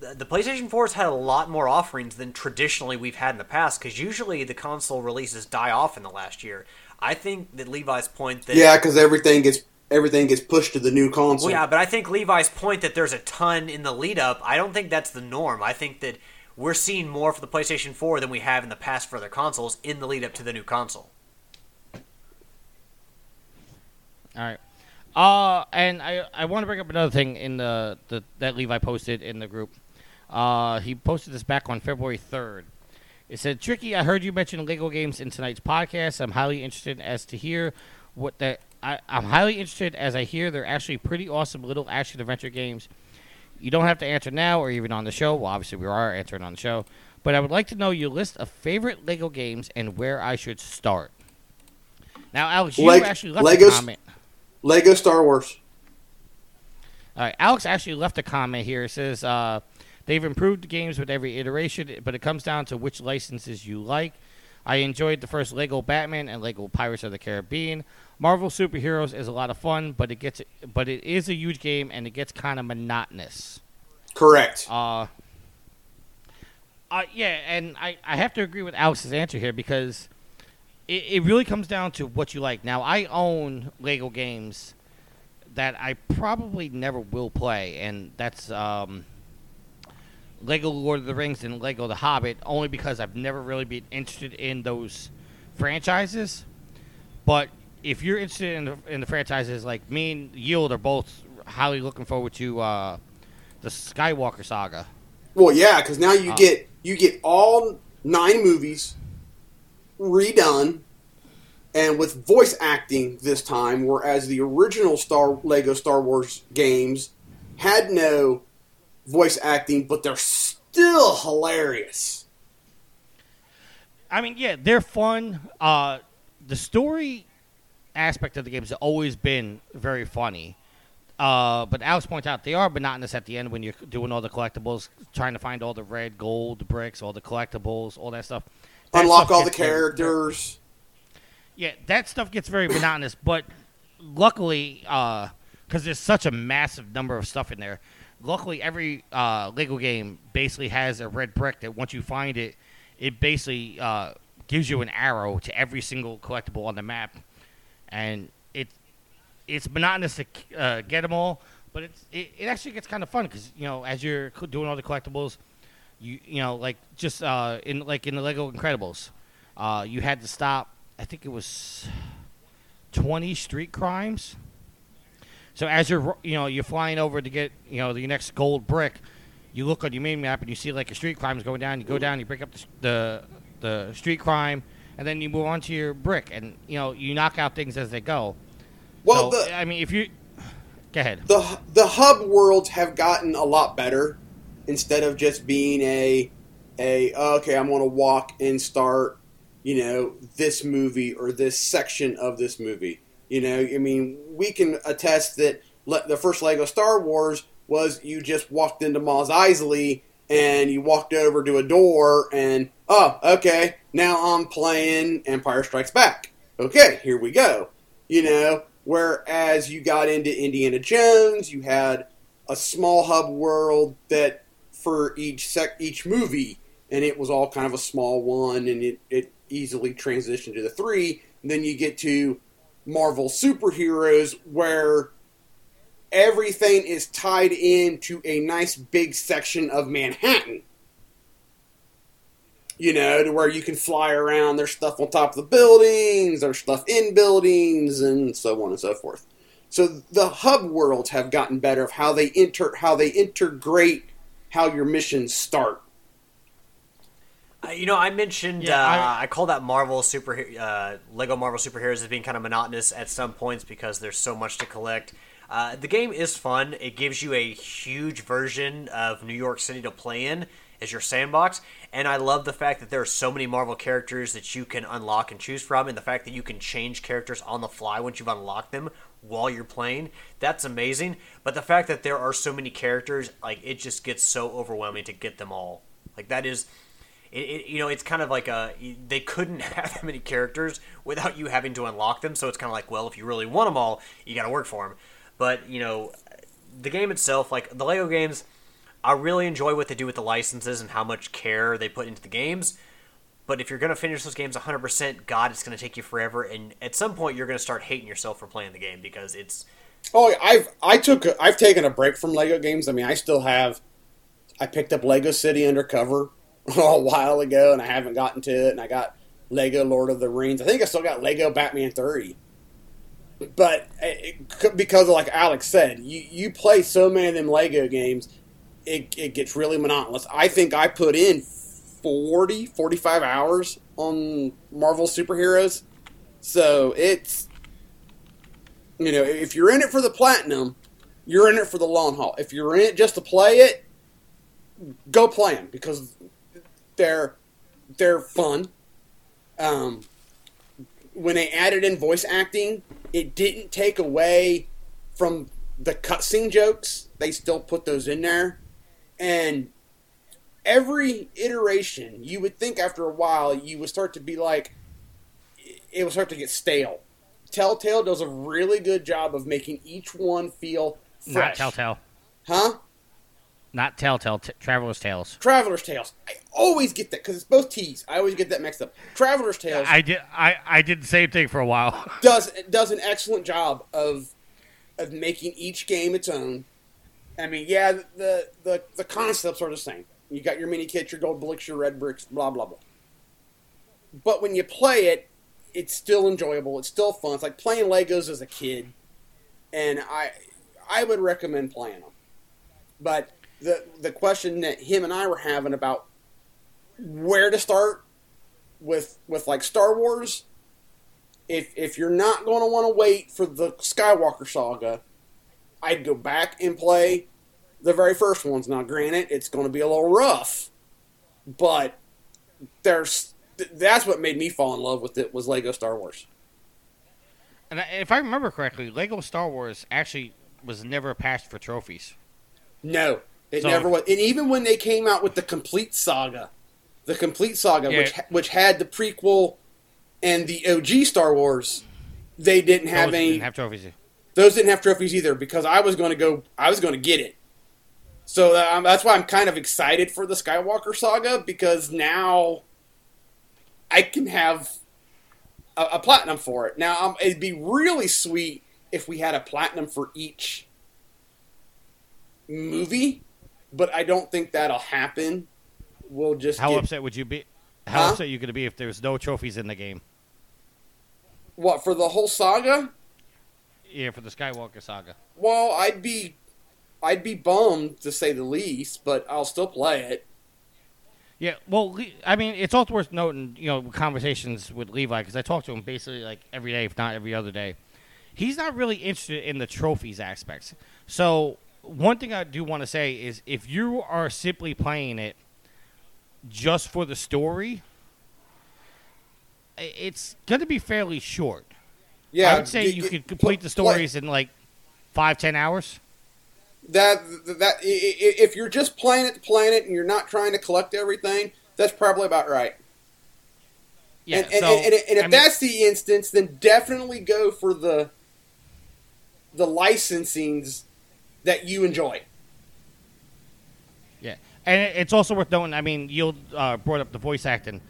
the the PlayStation 4 has had a lot more offerings than traditionally we've had in the past because usually the console releases die off in the last year. I think that Levi's point that Yeah, because everything gets everything gets pushed to the new console. well, yeah, but I think Levi's point that there's a ton in the lead up, I don't think that's the norm. I think that we're seeing more for the PlayStation 4 than we have in the past for other consoles in the lead up to the new console. All right. Uh, and I I want to bring up another thing in the, the that Levi posted in the group. Uh, he posted this back on February third. It said, "Tricky, I heard you mention Lego games in tonight's podcast. I'm highly interested as to hear what that. I, I'm highly interested as I hear they're actually pretty awesome little action adventure games. You don't have to answer now or even on the show. Well, obviously we are answering on the show, but I would like to know your list of favorite Lego games and where I should start." Now, Alex, you actually left Legos- a comment. Lego Star Wars. All right, Alex actually left a comment here. It says uh, they've improved the games with every iteration, but it comes down to which licenses you like. I enjoyed the first Lego Batman and Lego Pirates of the Caribbean. Marvel Superheroes is a lot of fun, but it gets but it is a huge game and it gets kind of monotonous. Correct. Uh, uh, yeah, and I, I have to agree with Alex's answer here because it, it really comes down to what you like. Now, I own Lego games that I probably never will play, and that's um, Lego Lord of the Rings and Lego The Hobbit, only because I've never really been interested in those franchises. But if you're interested in the, in the franchises, like me and Yield are both highly looking forward to uh, the Skywalker saga. Well, yeah, because now you Uh, get you get all nine movies redone, and with voice acting this time, whereas the original Star Lego Star Wars games had no voice acting, but they're still hilarious. I mean, yeah, they're fun. Uh, the story aspect of the games has always been very funny. Uh, but Alex points out they are monotonous at the end when you're doing all the collectibles, trying to find all the red, gold bricks, all the collectibles, all that stuff. That Unlock all the gets very- characters. Yeah, that stuff gets very monotonous, but luckily, because there's such a massive number of stuff in there, luckily every uh, Lego game basically has a red brick that once you find it, it basically uh, gives you an arrow to every single collectible on the map, and it it's monotonous to uh, get them all, but it's it, it actually gets kind of fun because you know as you're doing all the collectibles, you you know like just uh, in like in the Lego Incredibles, uh, you had to stop. I think it was twenty street crimes. So as you're you know you're flying over to get you know the next gold brick, you look on your main map and you see like a street crime is going down. You go down, you break up the, the the street crime, and then you move on to your brick, and you know you knock out things as they go. Well, so, the I mean, if you go ahead, the the hub worlds have gotten a lot better instead of just being a a okay i'm going to walk and start you know this movie or this section of this movie. You know i mean we can attest that le- the first lego star wars was you just walked into Mos Eisley and you walked over to a door and oh okay now i'm playing empire strikes back. Okay here we go. You know whereas you got into indiana jones you had a small hub world that for each sec each movie and it was all kind of a small one and it, it easily transitioned to the three and then you get to marvel superheroes where everything is tied into a nice big section of manhattan You know, to where you can fly around. There's stuff on top of the buildings. There's stuff in buildings, and so on and so forth. So the hub worlds have gotten better of how they inter how they integrate how your missions start. Uh, you know, I mentioned Yeah, uh, I- I, call that Marvel super uh, Lego Marvel superheroes as being kind of monotonous at some points because there's so much to collect. Uh, the game is fun. It gives you a huge version of New York City to play in as your sandbox, and I love the fact that there are so many Marvel characters that you can unlock and choose from, and the fact that you can change characters on the fly once you've unlocked them while you're playing. That's amazing. But the fact that there are so many characters, like it just gets so overwhelming to get them all. Like that is it, it, you know, it's kind of like a they couldn't have that many characters without you having to unlock them. So it's kind of like, well, if you really want them all, you got to work for them. But you know, the game itself, like the Lego games, I really enjoy what they do with the licenses and how much care they put into the games. But if you're gonna finish those games 100%, God, it's gonna take you forever, and at some point you're gonna start hating yourself for playing the game because it's Oh, I've I took I've taken a break from Lego games. I mean, I still have. I picked up Lego City Undercover a while ago, and I haven't gotten to it. And I got Lego Lord of the Rings. I think I still got Lego Batman Three. But it- because, like Alex said, you you play so many of them Lego games, it, it gets really monotonous. I think I put in 40, 45 hours on Marvel superheroes, so it's you know, if you're in it for the platinum, you're in it for the long haul. If you're in it just to play it, go play them because they're they're fun. Um, when they added in voice acting, it didn't take away from the cutscene jokes. They still put those in there, and every iteration, you would think after a while you would start to be like, it would start to get stale. Telltale does a really good job of making each one feel Not. Telltale. Huh? Not Telltale. T- Traveler's Tales. Traveler's Tales. I always get that because it's both T's. I always get that mixed up. Traveler's Tales I did. I, I did the same thing for a while. does does an excellent job of of making each game its own. I mean, yeah, the the the concepts are the same. You got your mini kits, your gold bricks, your red bricks, blah blah blah. But when you play it, it's still enjoyable. It's still fun. It's like playing Legos as a kid, and I I would recommend playing them. But the the question that him and I were having about where to start with with like Star Wars if if you're not going to want to wait for the Skywalker saga, I'd go back and play the very first ones. Now, granted, it's going to be a little rough, but there's that's what made me fall in love with it was Lego Star Wars. And if I remember correctly, Lego Star Wars actually was never passed for trophies. No, it So- never was. And even when they came out with the complete saga, the complete saga, Yeah. which which had the prequel and the OG Star Wars, they didn't have Those any. didn't have trophies. those didn't have trophies either because I was going to go. I was going to get it. So um, that's why I'm kind of excited for the Skywalker saga because now I can have a, a platinum for it. Now um, it'd be really sweet if we had a platinum for each movie, but I don't think that'll happen. We'll just How get, upset would you be? How Huh? upset you going to be if there's no trophies in the game? what for the whole saga. Yeah, for the Skywalker saga. Well, I'd be, I'd be bummed to say the least, but I'll still play it. Yeah, well, I mean, it's also worth noting, you know, conversations with Levi because I talk to him basically like every day, if not every other day. He's not really interested in the trophies aspects. So one thing I do want to say is, if you are simply playing it just for the story, it's going to be fairly short. Yeah, I would say g- you could complete the stories in like five, ten hours. That that if you're just playing it to playing it and you're not trying to collect everything, that's probably about right. Yeah, and, and, so, and, and if I mean- that's the instance, then definitely go for the the licensings that you enjoy. Yeah, and it's also worth noting. I mean, you uh, brought up the voice acting.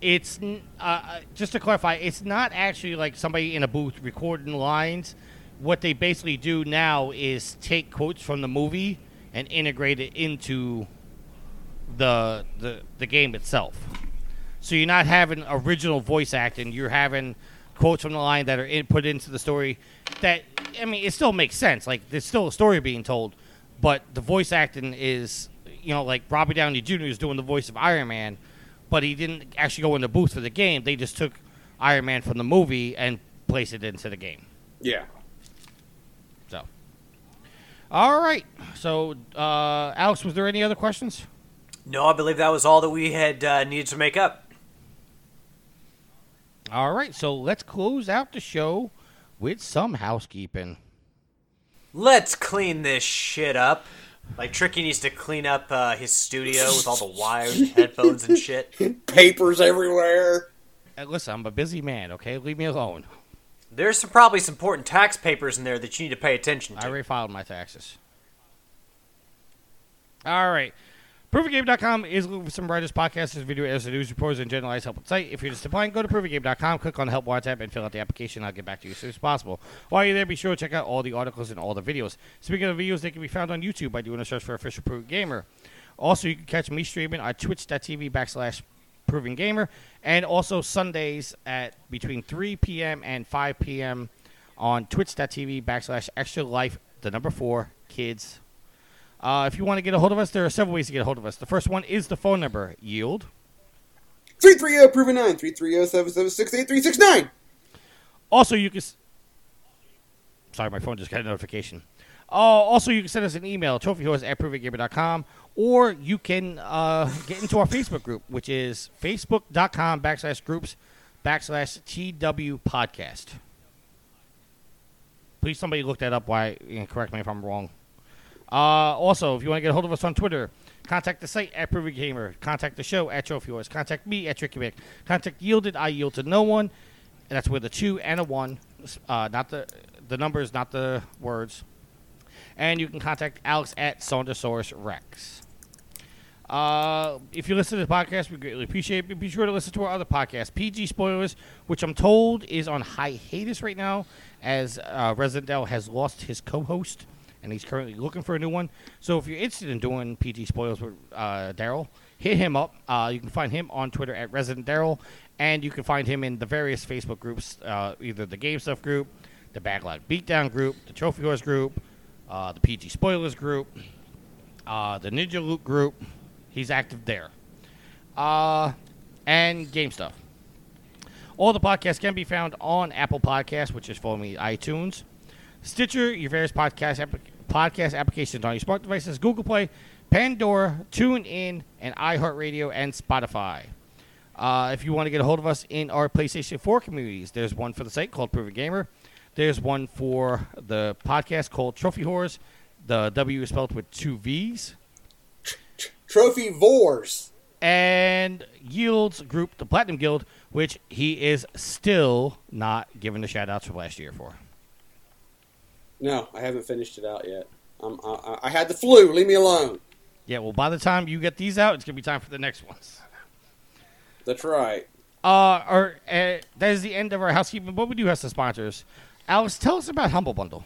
It's uh, uh, just to clarify. It's not actually like somebody in a booth recording lines. What they basically do now is take quotes from the movie and integrate it into the the, the game itself. So you're not having original voice acting. You're having quotes from the line that are in, put into the story. That I mean, it still makes sense. Like there's still a story being told, but the voice acting is, you know, like Robbie Downey Jr. is doing the voice of Iron Man, but he didn't actually go in the booth for the game. They just took Iron Man from the movie and placed it into the game. Yeah. So, all right. So, uh, Alex, was there any other questions? No, I believe that was all that we had uh, needed to make up. All right. So let's close out the show with some housekeeping. Let's clean this shit up. Like Tricky needs to clean up uh, his studio with all the wires, and headphones, and shit. Papers everywhere. Uh, listen, I'm a busy man. Okay, leave me alone. There's some, probably some important tax papers in there that you need to pay attention I to. already filed my taxes. All right. ProvenGame.com is looking for some writers, podcasters, video editors, news reporters, and generalized help site. If you're just applying, go to ProvenGame.com, click on the Help tab, and fill out the application. I'll get back to you as soon as possible. While you're there, be sure to check out all the articles and all the videos. Speaking of videos, they can be found on YouTube by doing a search for Official Proven Gamer. Also, you can catch me streaming on twitch.tv backslash Proven Gamer, and also Sundays at between 3 p.m. and 5 p.m. on twitch.tv backslash Extra Life, the number four, kids. Uh, if you want to get a hold of us, there are several ways to get a hold of us. The first one is the phone number, yield. 330 proven 9 330 776 8369. Also, you can. s- Sorry, my phone just got a notification. Uh, also, you can send us an email, trophyhorse at provengamer.com, or you can uh, get into our Facebook group, which is facebook.com backslash groups backslash TW podcast. Please, somebody look that up. Why? Know, correct me if I'm wrong. Uh, also, if you want to get a hold of us on Twitter, contact the site at Proven Gamer. Contact the show at Trophy Wars. Contact me at Tricky Mick. Contact Yielded. I yield to no one. And that's with a two and a one. Uh, not the the numbers, not the words. And you can contact Alex at Saundersaurus Rex. Uh, if you listen to the podcast, we greatly appreciate it. Be sure to listen to our other podcast, PG Spoilers, which I'm told is on hiatus right now, as uh, Resident Daryl has lost his co-host, and he's currently looking for a new one. So if you're interested in doing PG Spoilers with uh, Daryl, hit him up. Uh, you can find him on Twitter at Resident Daryl, and you can find him in the various Facebook groups, uh, either the Game Stuff group, the Backlog Beatdown group, the Trophy Horse group, uh, the PG Spoilers group, uh, the Ninja Loot group. He's active there. Uh, and Game Stuff. All the podcasts can be found on Apple Podcasts, which is formerly iTunes, Stitcher, your various podcast app- podcast applications on your smart devices, Google Play, Pandora, TuneIn, and iHeartRadio and Spotify. Uh, if you want to get a hold of us in our PlayStation 4 communities, there's one for the site called Proven Gamer. There's one for the podcast called Trophy Whores. The W is spelled with two V's. Trophy Vors. And Yields Group, the Platinum Guild, which he is still not giving the shout outs from last year for. No, I haven't finished it out yet. Um, I, I- I had the flu. Leave me alone. Yeah, well, by the time you get these out, it's going to be time for the next ones. That's right. Uh, or, uh, that is the end of our housekeeping, but we do have some sponsors. Alex, tell us about Humble Bundle.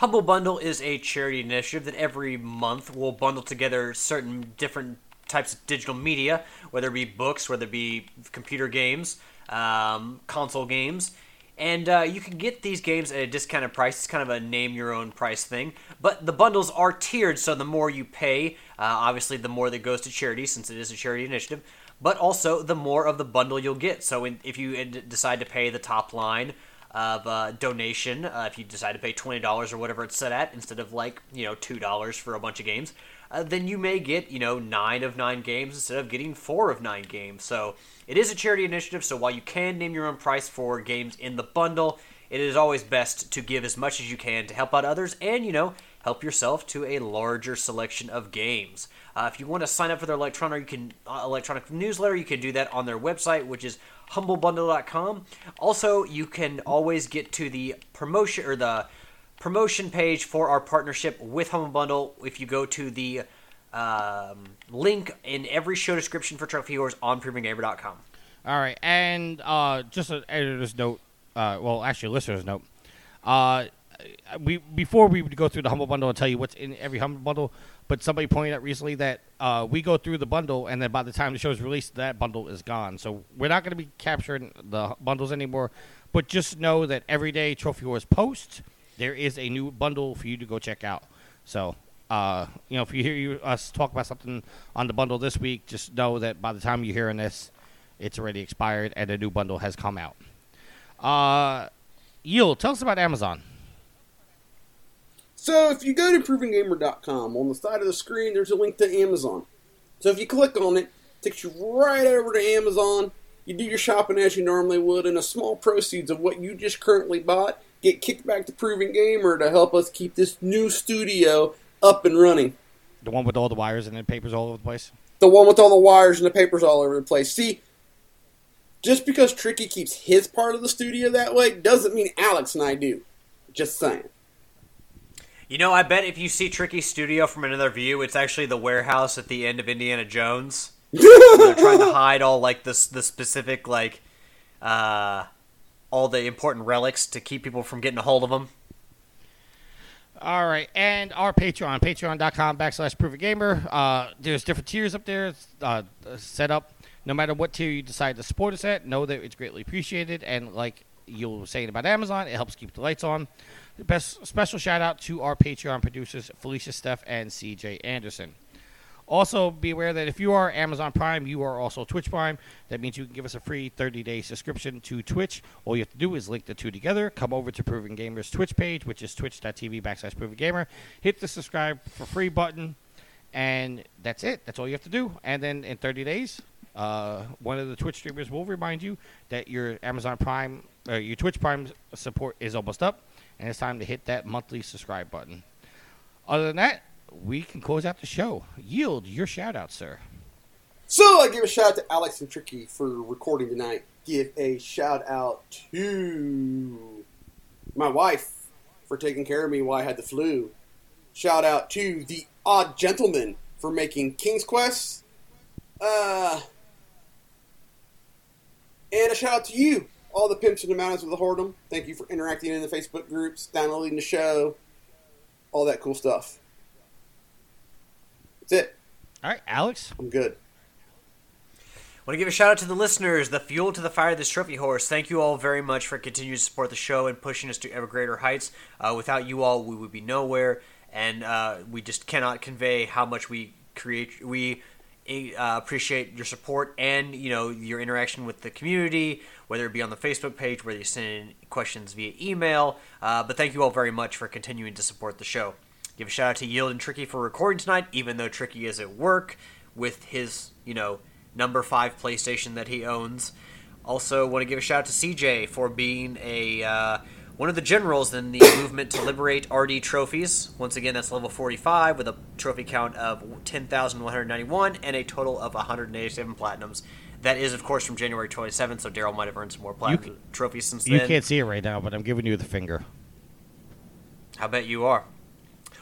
Humble Bundle is a charity initiative that every month will bundle together certain different types of digital media, whether it be books, whether it be computer games, um, console games. And uh, you can get these games at a discounted price. It's kind of a name your own price thing. But the bundles are tiered, so the more you pay, uh, obviously, the more that goes to charity, since it is a charity initiative. But also, the more of the bundle you'll get. So in, if you decide to pay the top line, of uh, donation uh, if you decide to pay $20 or whatever it's set at instead of like you know $2 for a bunch of games uh, then you may get you know nine of nine games instead of getting four of nine games. So it is a charity initiative so while you can name your own price for games in the bundle it is always best to give as much as you can to help out others and you know help yourself to a larger selection of games. Uh, if you want to sign up for their electronic you can uh, electronic newsletter you can do that on their website which is humblebundle.com. Also, you can always get to the promotion or the promotion page for our partnership with Humble Bundle if you go to the um, link in every show description for Trophy Wars on ProvenGamer.com. All right, and uh, just an editor's note. Uh, well, actually, a listener's note. Uh, we before we go through the humble bundle and tell you what's in every humble bundle. But somebody pointed out recently that uh, we go through the bundle, and then by the time the show is released, that bundle is gone. So we're not going to be capturing the bundles anymore. But just know that every day Trophy Wars post, there is a new bundle for you to go check out. So, uh, you know, if you hear you, us talk about something on the bundle this week, just know that by the time you're hearing this, it's already expired and a new bundle has come out. Uh, Yield, tell us about Amazon. So if you go to provengamer.com, on the side of the screen, there's a link to Amazon. So if you click on it, it takes you right over to Amazon. You do your shopping as you normally would, and a small proceeds of what you just currently bought get kicked back to Proven Gamer to help us keep this new studio up and running. The one with all the wires and the papers all over the place. The one with all the wires and the papers all over the place. See, just because Tricky keeps his part of the studio that way doesn't mean Alex and I do. Just saying. You know, I bet if you see Tricky Studio from another view, it's actually the warehouse at the end of Indiana Jones. They're trying to hide all like the the specific like uh all the important relics to keep people from getting a hold of them. All right, and our Patreon, patreon.com backslash Proven Gamer. Uh, there's different tiers up there uh, set up. No matter what tier you decide to support us at, know that it's greatly appreciated. And like you were saying about Amazon, it helps keep the lights on. Best special shout out to our Patreon producers, Felicia Steph and CJ Anderson. Also, be aware that if you are Amazon Prime, you are also Twitch Prime. That means you can give us a free 30 day subscription to Twitch. All you have to do is link the two together. Come over to Proven Gamer's Twitch page, which is twitch.tv backslash Proven Gamer. Hit the subscribe for free button, and that's it. That's all you have to do. And then in 30 days, uh, one of the Twitch streamers will remind you that your Amazon Prime, uh, your Twitch Prime support is almost up, and it's time to hit that monthly subscribe button. Other than that, we can close out the show. Yield your shout out, sir. So I give a shout out to Alex and Tricky for recording tonight. Give a shout out to my wife for taking care of me while I had the flu. Shout out to the Odd Gentlemen for making King's Quest. Uh, and a shout out to you, all the pimps and the mountains of the whoredom. Thank you for interacting in the Facebook groups, downloading the show, all that cool stuff. That's it. All right, Alex. I'm good. Want to give a shout out to the listeners, the fuel to the fire of this trophy horse. Thank you all very much for continuing to support the show and pushing us to ever greater heights. Uh, without you all, we would be nowhere, and uh, we just cannot convey how much we create. We uh, appreciate your support and you know your interaction with the community, whether it be on the Facebook page, whether you send in questions via email. Uh, but thank you all very much for continuing to support the show. Give a shout out to Yield and Tricky for recording tonight, even though Tricky is at work with his you know number five PlayStation that he owns. Also, want to give a shout out to CJ for being a uh, one of the generals in the movement to liberate RD trophies. Once again, that's level 45 with a trophy count of 10,191 and a total of 187 platinums. That is, of course, from January 27th, so Daryl might have earned some more platinum trophies since You then. You can't see it right now, but I'm giving you the finger. I bet you are.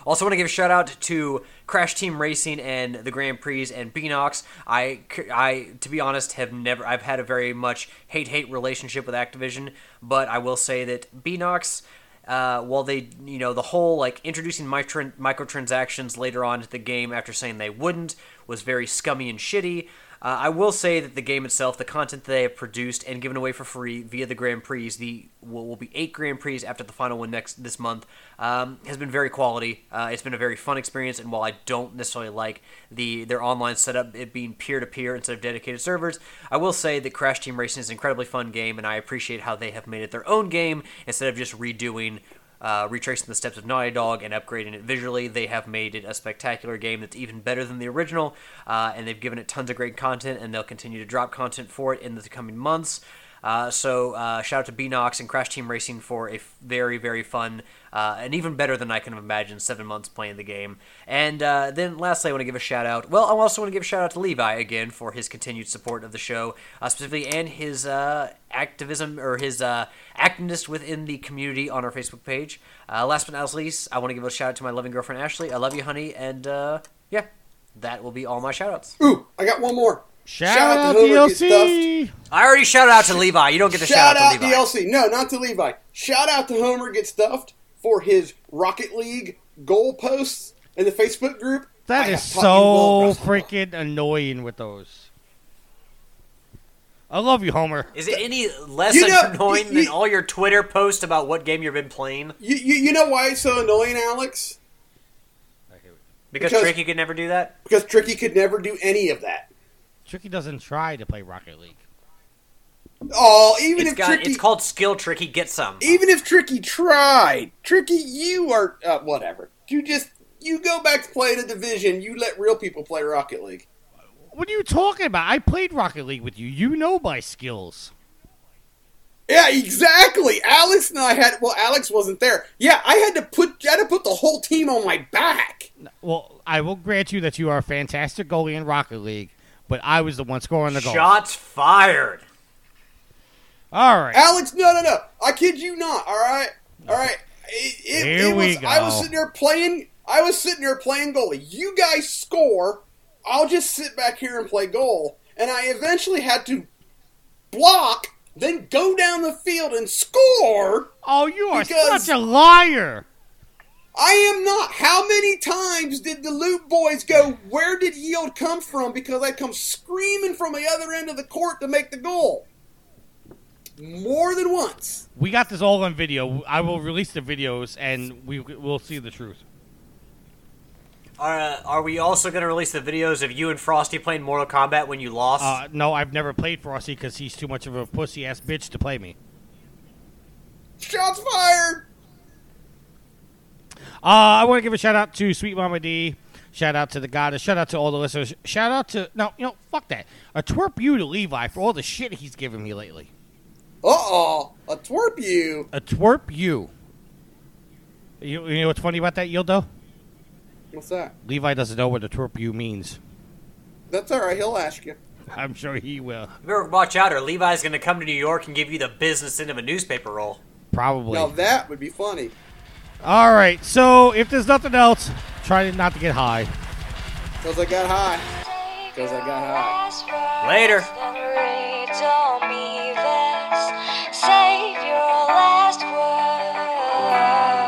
Also, want to give a shout out to Crash Team Racing and the Grand Prix and Beenox. I, I, to be honest, have never. I've had a very much hate hate relationship with Activision, but I will say that Beenox. Uh, while they, you know, the whole like introducing micro- microtransactions later on to the game after saying they wouldn't was very scummy and shitty. Uh, I will say that the game itself, the content that they have produced and given away for free via the Grand Prix, the will, will be eight Grand Prix after the final one next this month, um, has been very quality. Uh, it's been a very fun experience, and while I don't necessarily like the their online setup, it being peer to peer instead of dedicated servers, I will say that Crash Team Racing is an incredibly fun game, and I appreciate how they have made it their own game instead of just redoing uh, retracing the steps of Naughty Dog and upgrading it visually. They have made it a spectacular game that's even better than the original, uh, and they've given it tons of great content, and they'll continue to drop content for it in the coming months. Uh, so uh, shout out to Beenox and Crash Team Racing for a very very fun uh, and even better than I can imagine seven months playing the game. And uh, then lastly, I want to give a shout out. Well, I also want to give a shout out to Levi again for his continued support of the show, uh, specifically and his uh, activism or his activeness within the community on our Facebook page. last but not least, I want to give a shout out to my loving girlfriend Ashley. I love you, honey, and yeah, that will be all my shout outs. Ooh, I got one more. Shout, out, to DLC. I already shouted out to Levi. You don't get the shout, shout out, out to Levi. DLC. No, not to Levi. Shout out to Homer Get Stuffed for his Rocket League goal posts in the Facebook group. That I is have taught you well, so freaking annoying with those. I love you, Homer. Is it any less You know, annoying you- than all your Twitter posts about what game you've been playing? You, you, you know why it's so annoying, Alex? Because, Because- Tricky could never do that. Because Tricky could never do any of that. Tricky doesn't try to play Rocket League. Oh, even It's if got. Tricky, It's called skill. Tricky, get some. even if Tricky tried, Tricky, you are uh, whatever. You just you go back to play the division. You let real people play Rocket League. What are you talking about? I played Rocket League with you. You know my skills. Yeah, exactly. Alex and I had. Well, Alex wasn't there. Yeah, I had to put. I had to put the whole team on my back. Well, I will grant you that you are a fantastic goalie in Rocket League, but I was the one scoring the goals. Shots fired. All right. Alex, no, no, no. I kid you not. All right, all right. It, it, Here it we was, I was sitting there playing. I was sitting there playing goalie. You guys score. I'll just sit back here and play goal. And I eventually had to block, then go down the field and score. Oh, you are Because- such a liar. I am not. How many times did the Loop boys go? Where did yield come from? Because I come screaming from the other end of the court to make the goal. More than once. We got this all on video. I will release the videos, and we will see the truth. Are, uh, are we also going to release the videos of you and Frosty playing Mortal Kombat when you lost? Uh, no, I've never played Frosty because he's too much of a pussy ass bitch to play me. Shots fired. Uh, I want to give a shout out to Sweet Mama D. Shout out to the goddess. Shout out to all the listeners. Shout out to no, you know, fuck that. A twerp you to Levi for all the shit he's given me lately. Uh oh. A twerp you. A twerp you. You, you know what's funny about that, Yildo? What's that? Levi doesn't know what a twerp you means. That's all right. He'll ask you. I'm sure he will. you better watch out, or Levi's going to come to New York and give you the business end of a newspaper roll. Probably. Now that would be funny. All right. So if there's nothing else, try not to get high. Because I got high. Because I got high. Later. Save your last words.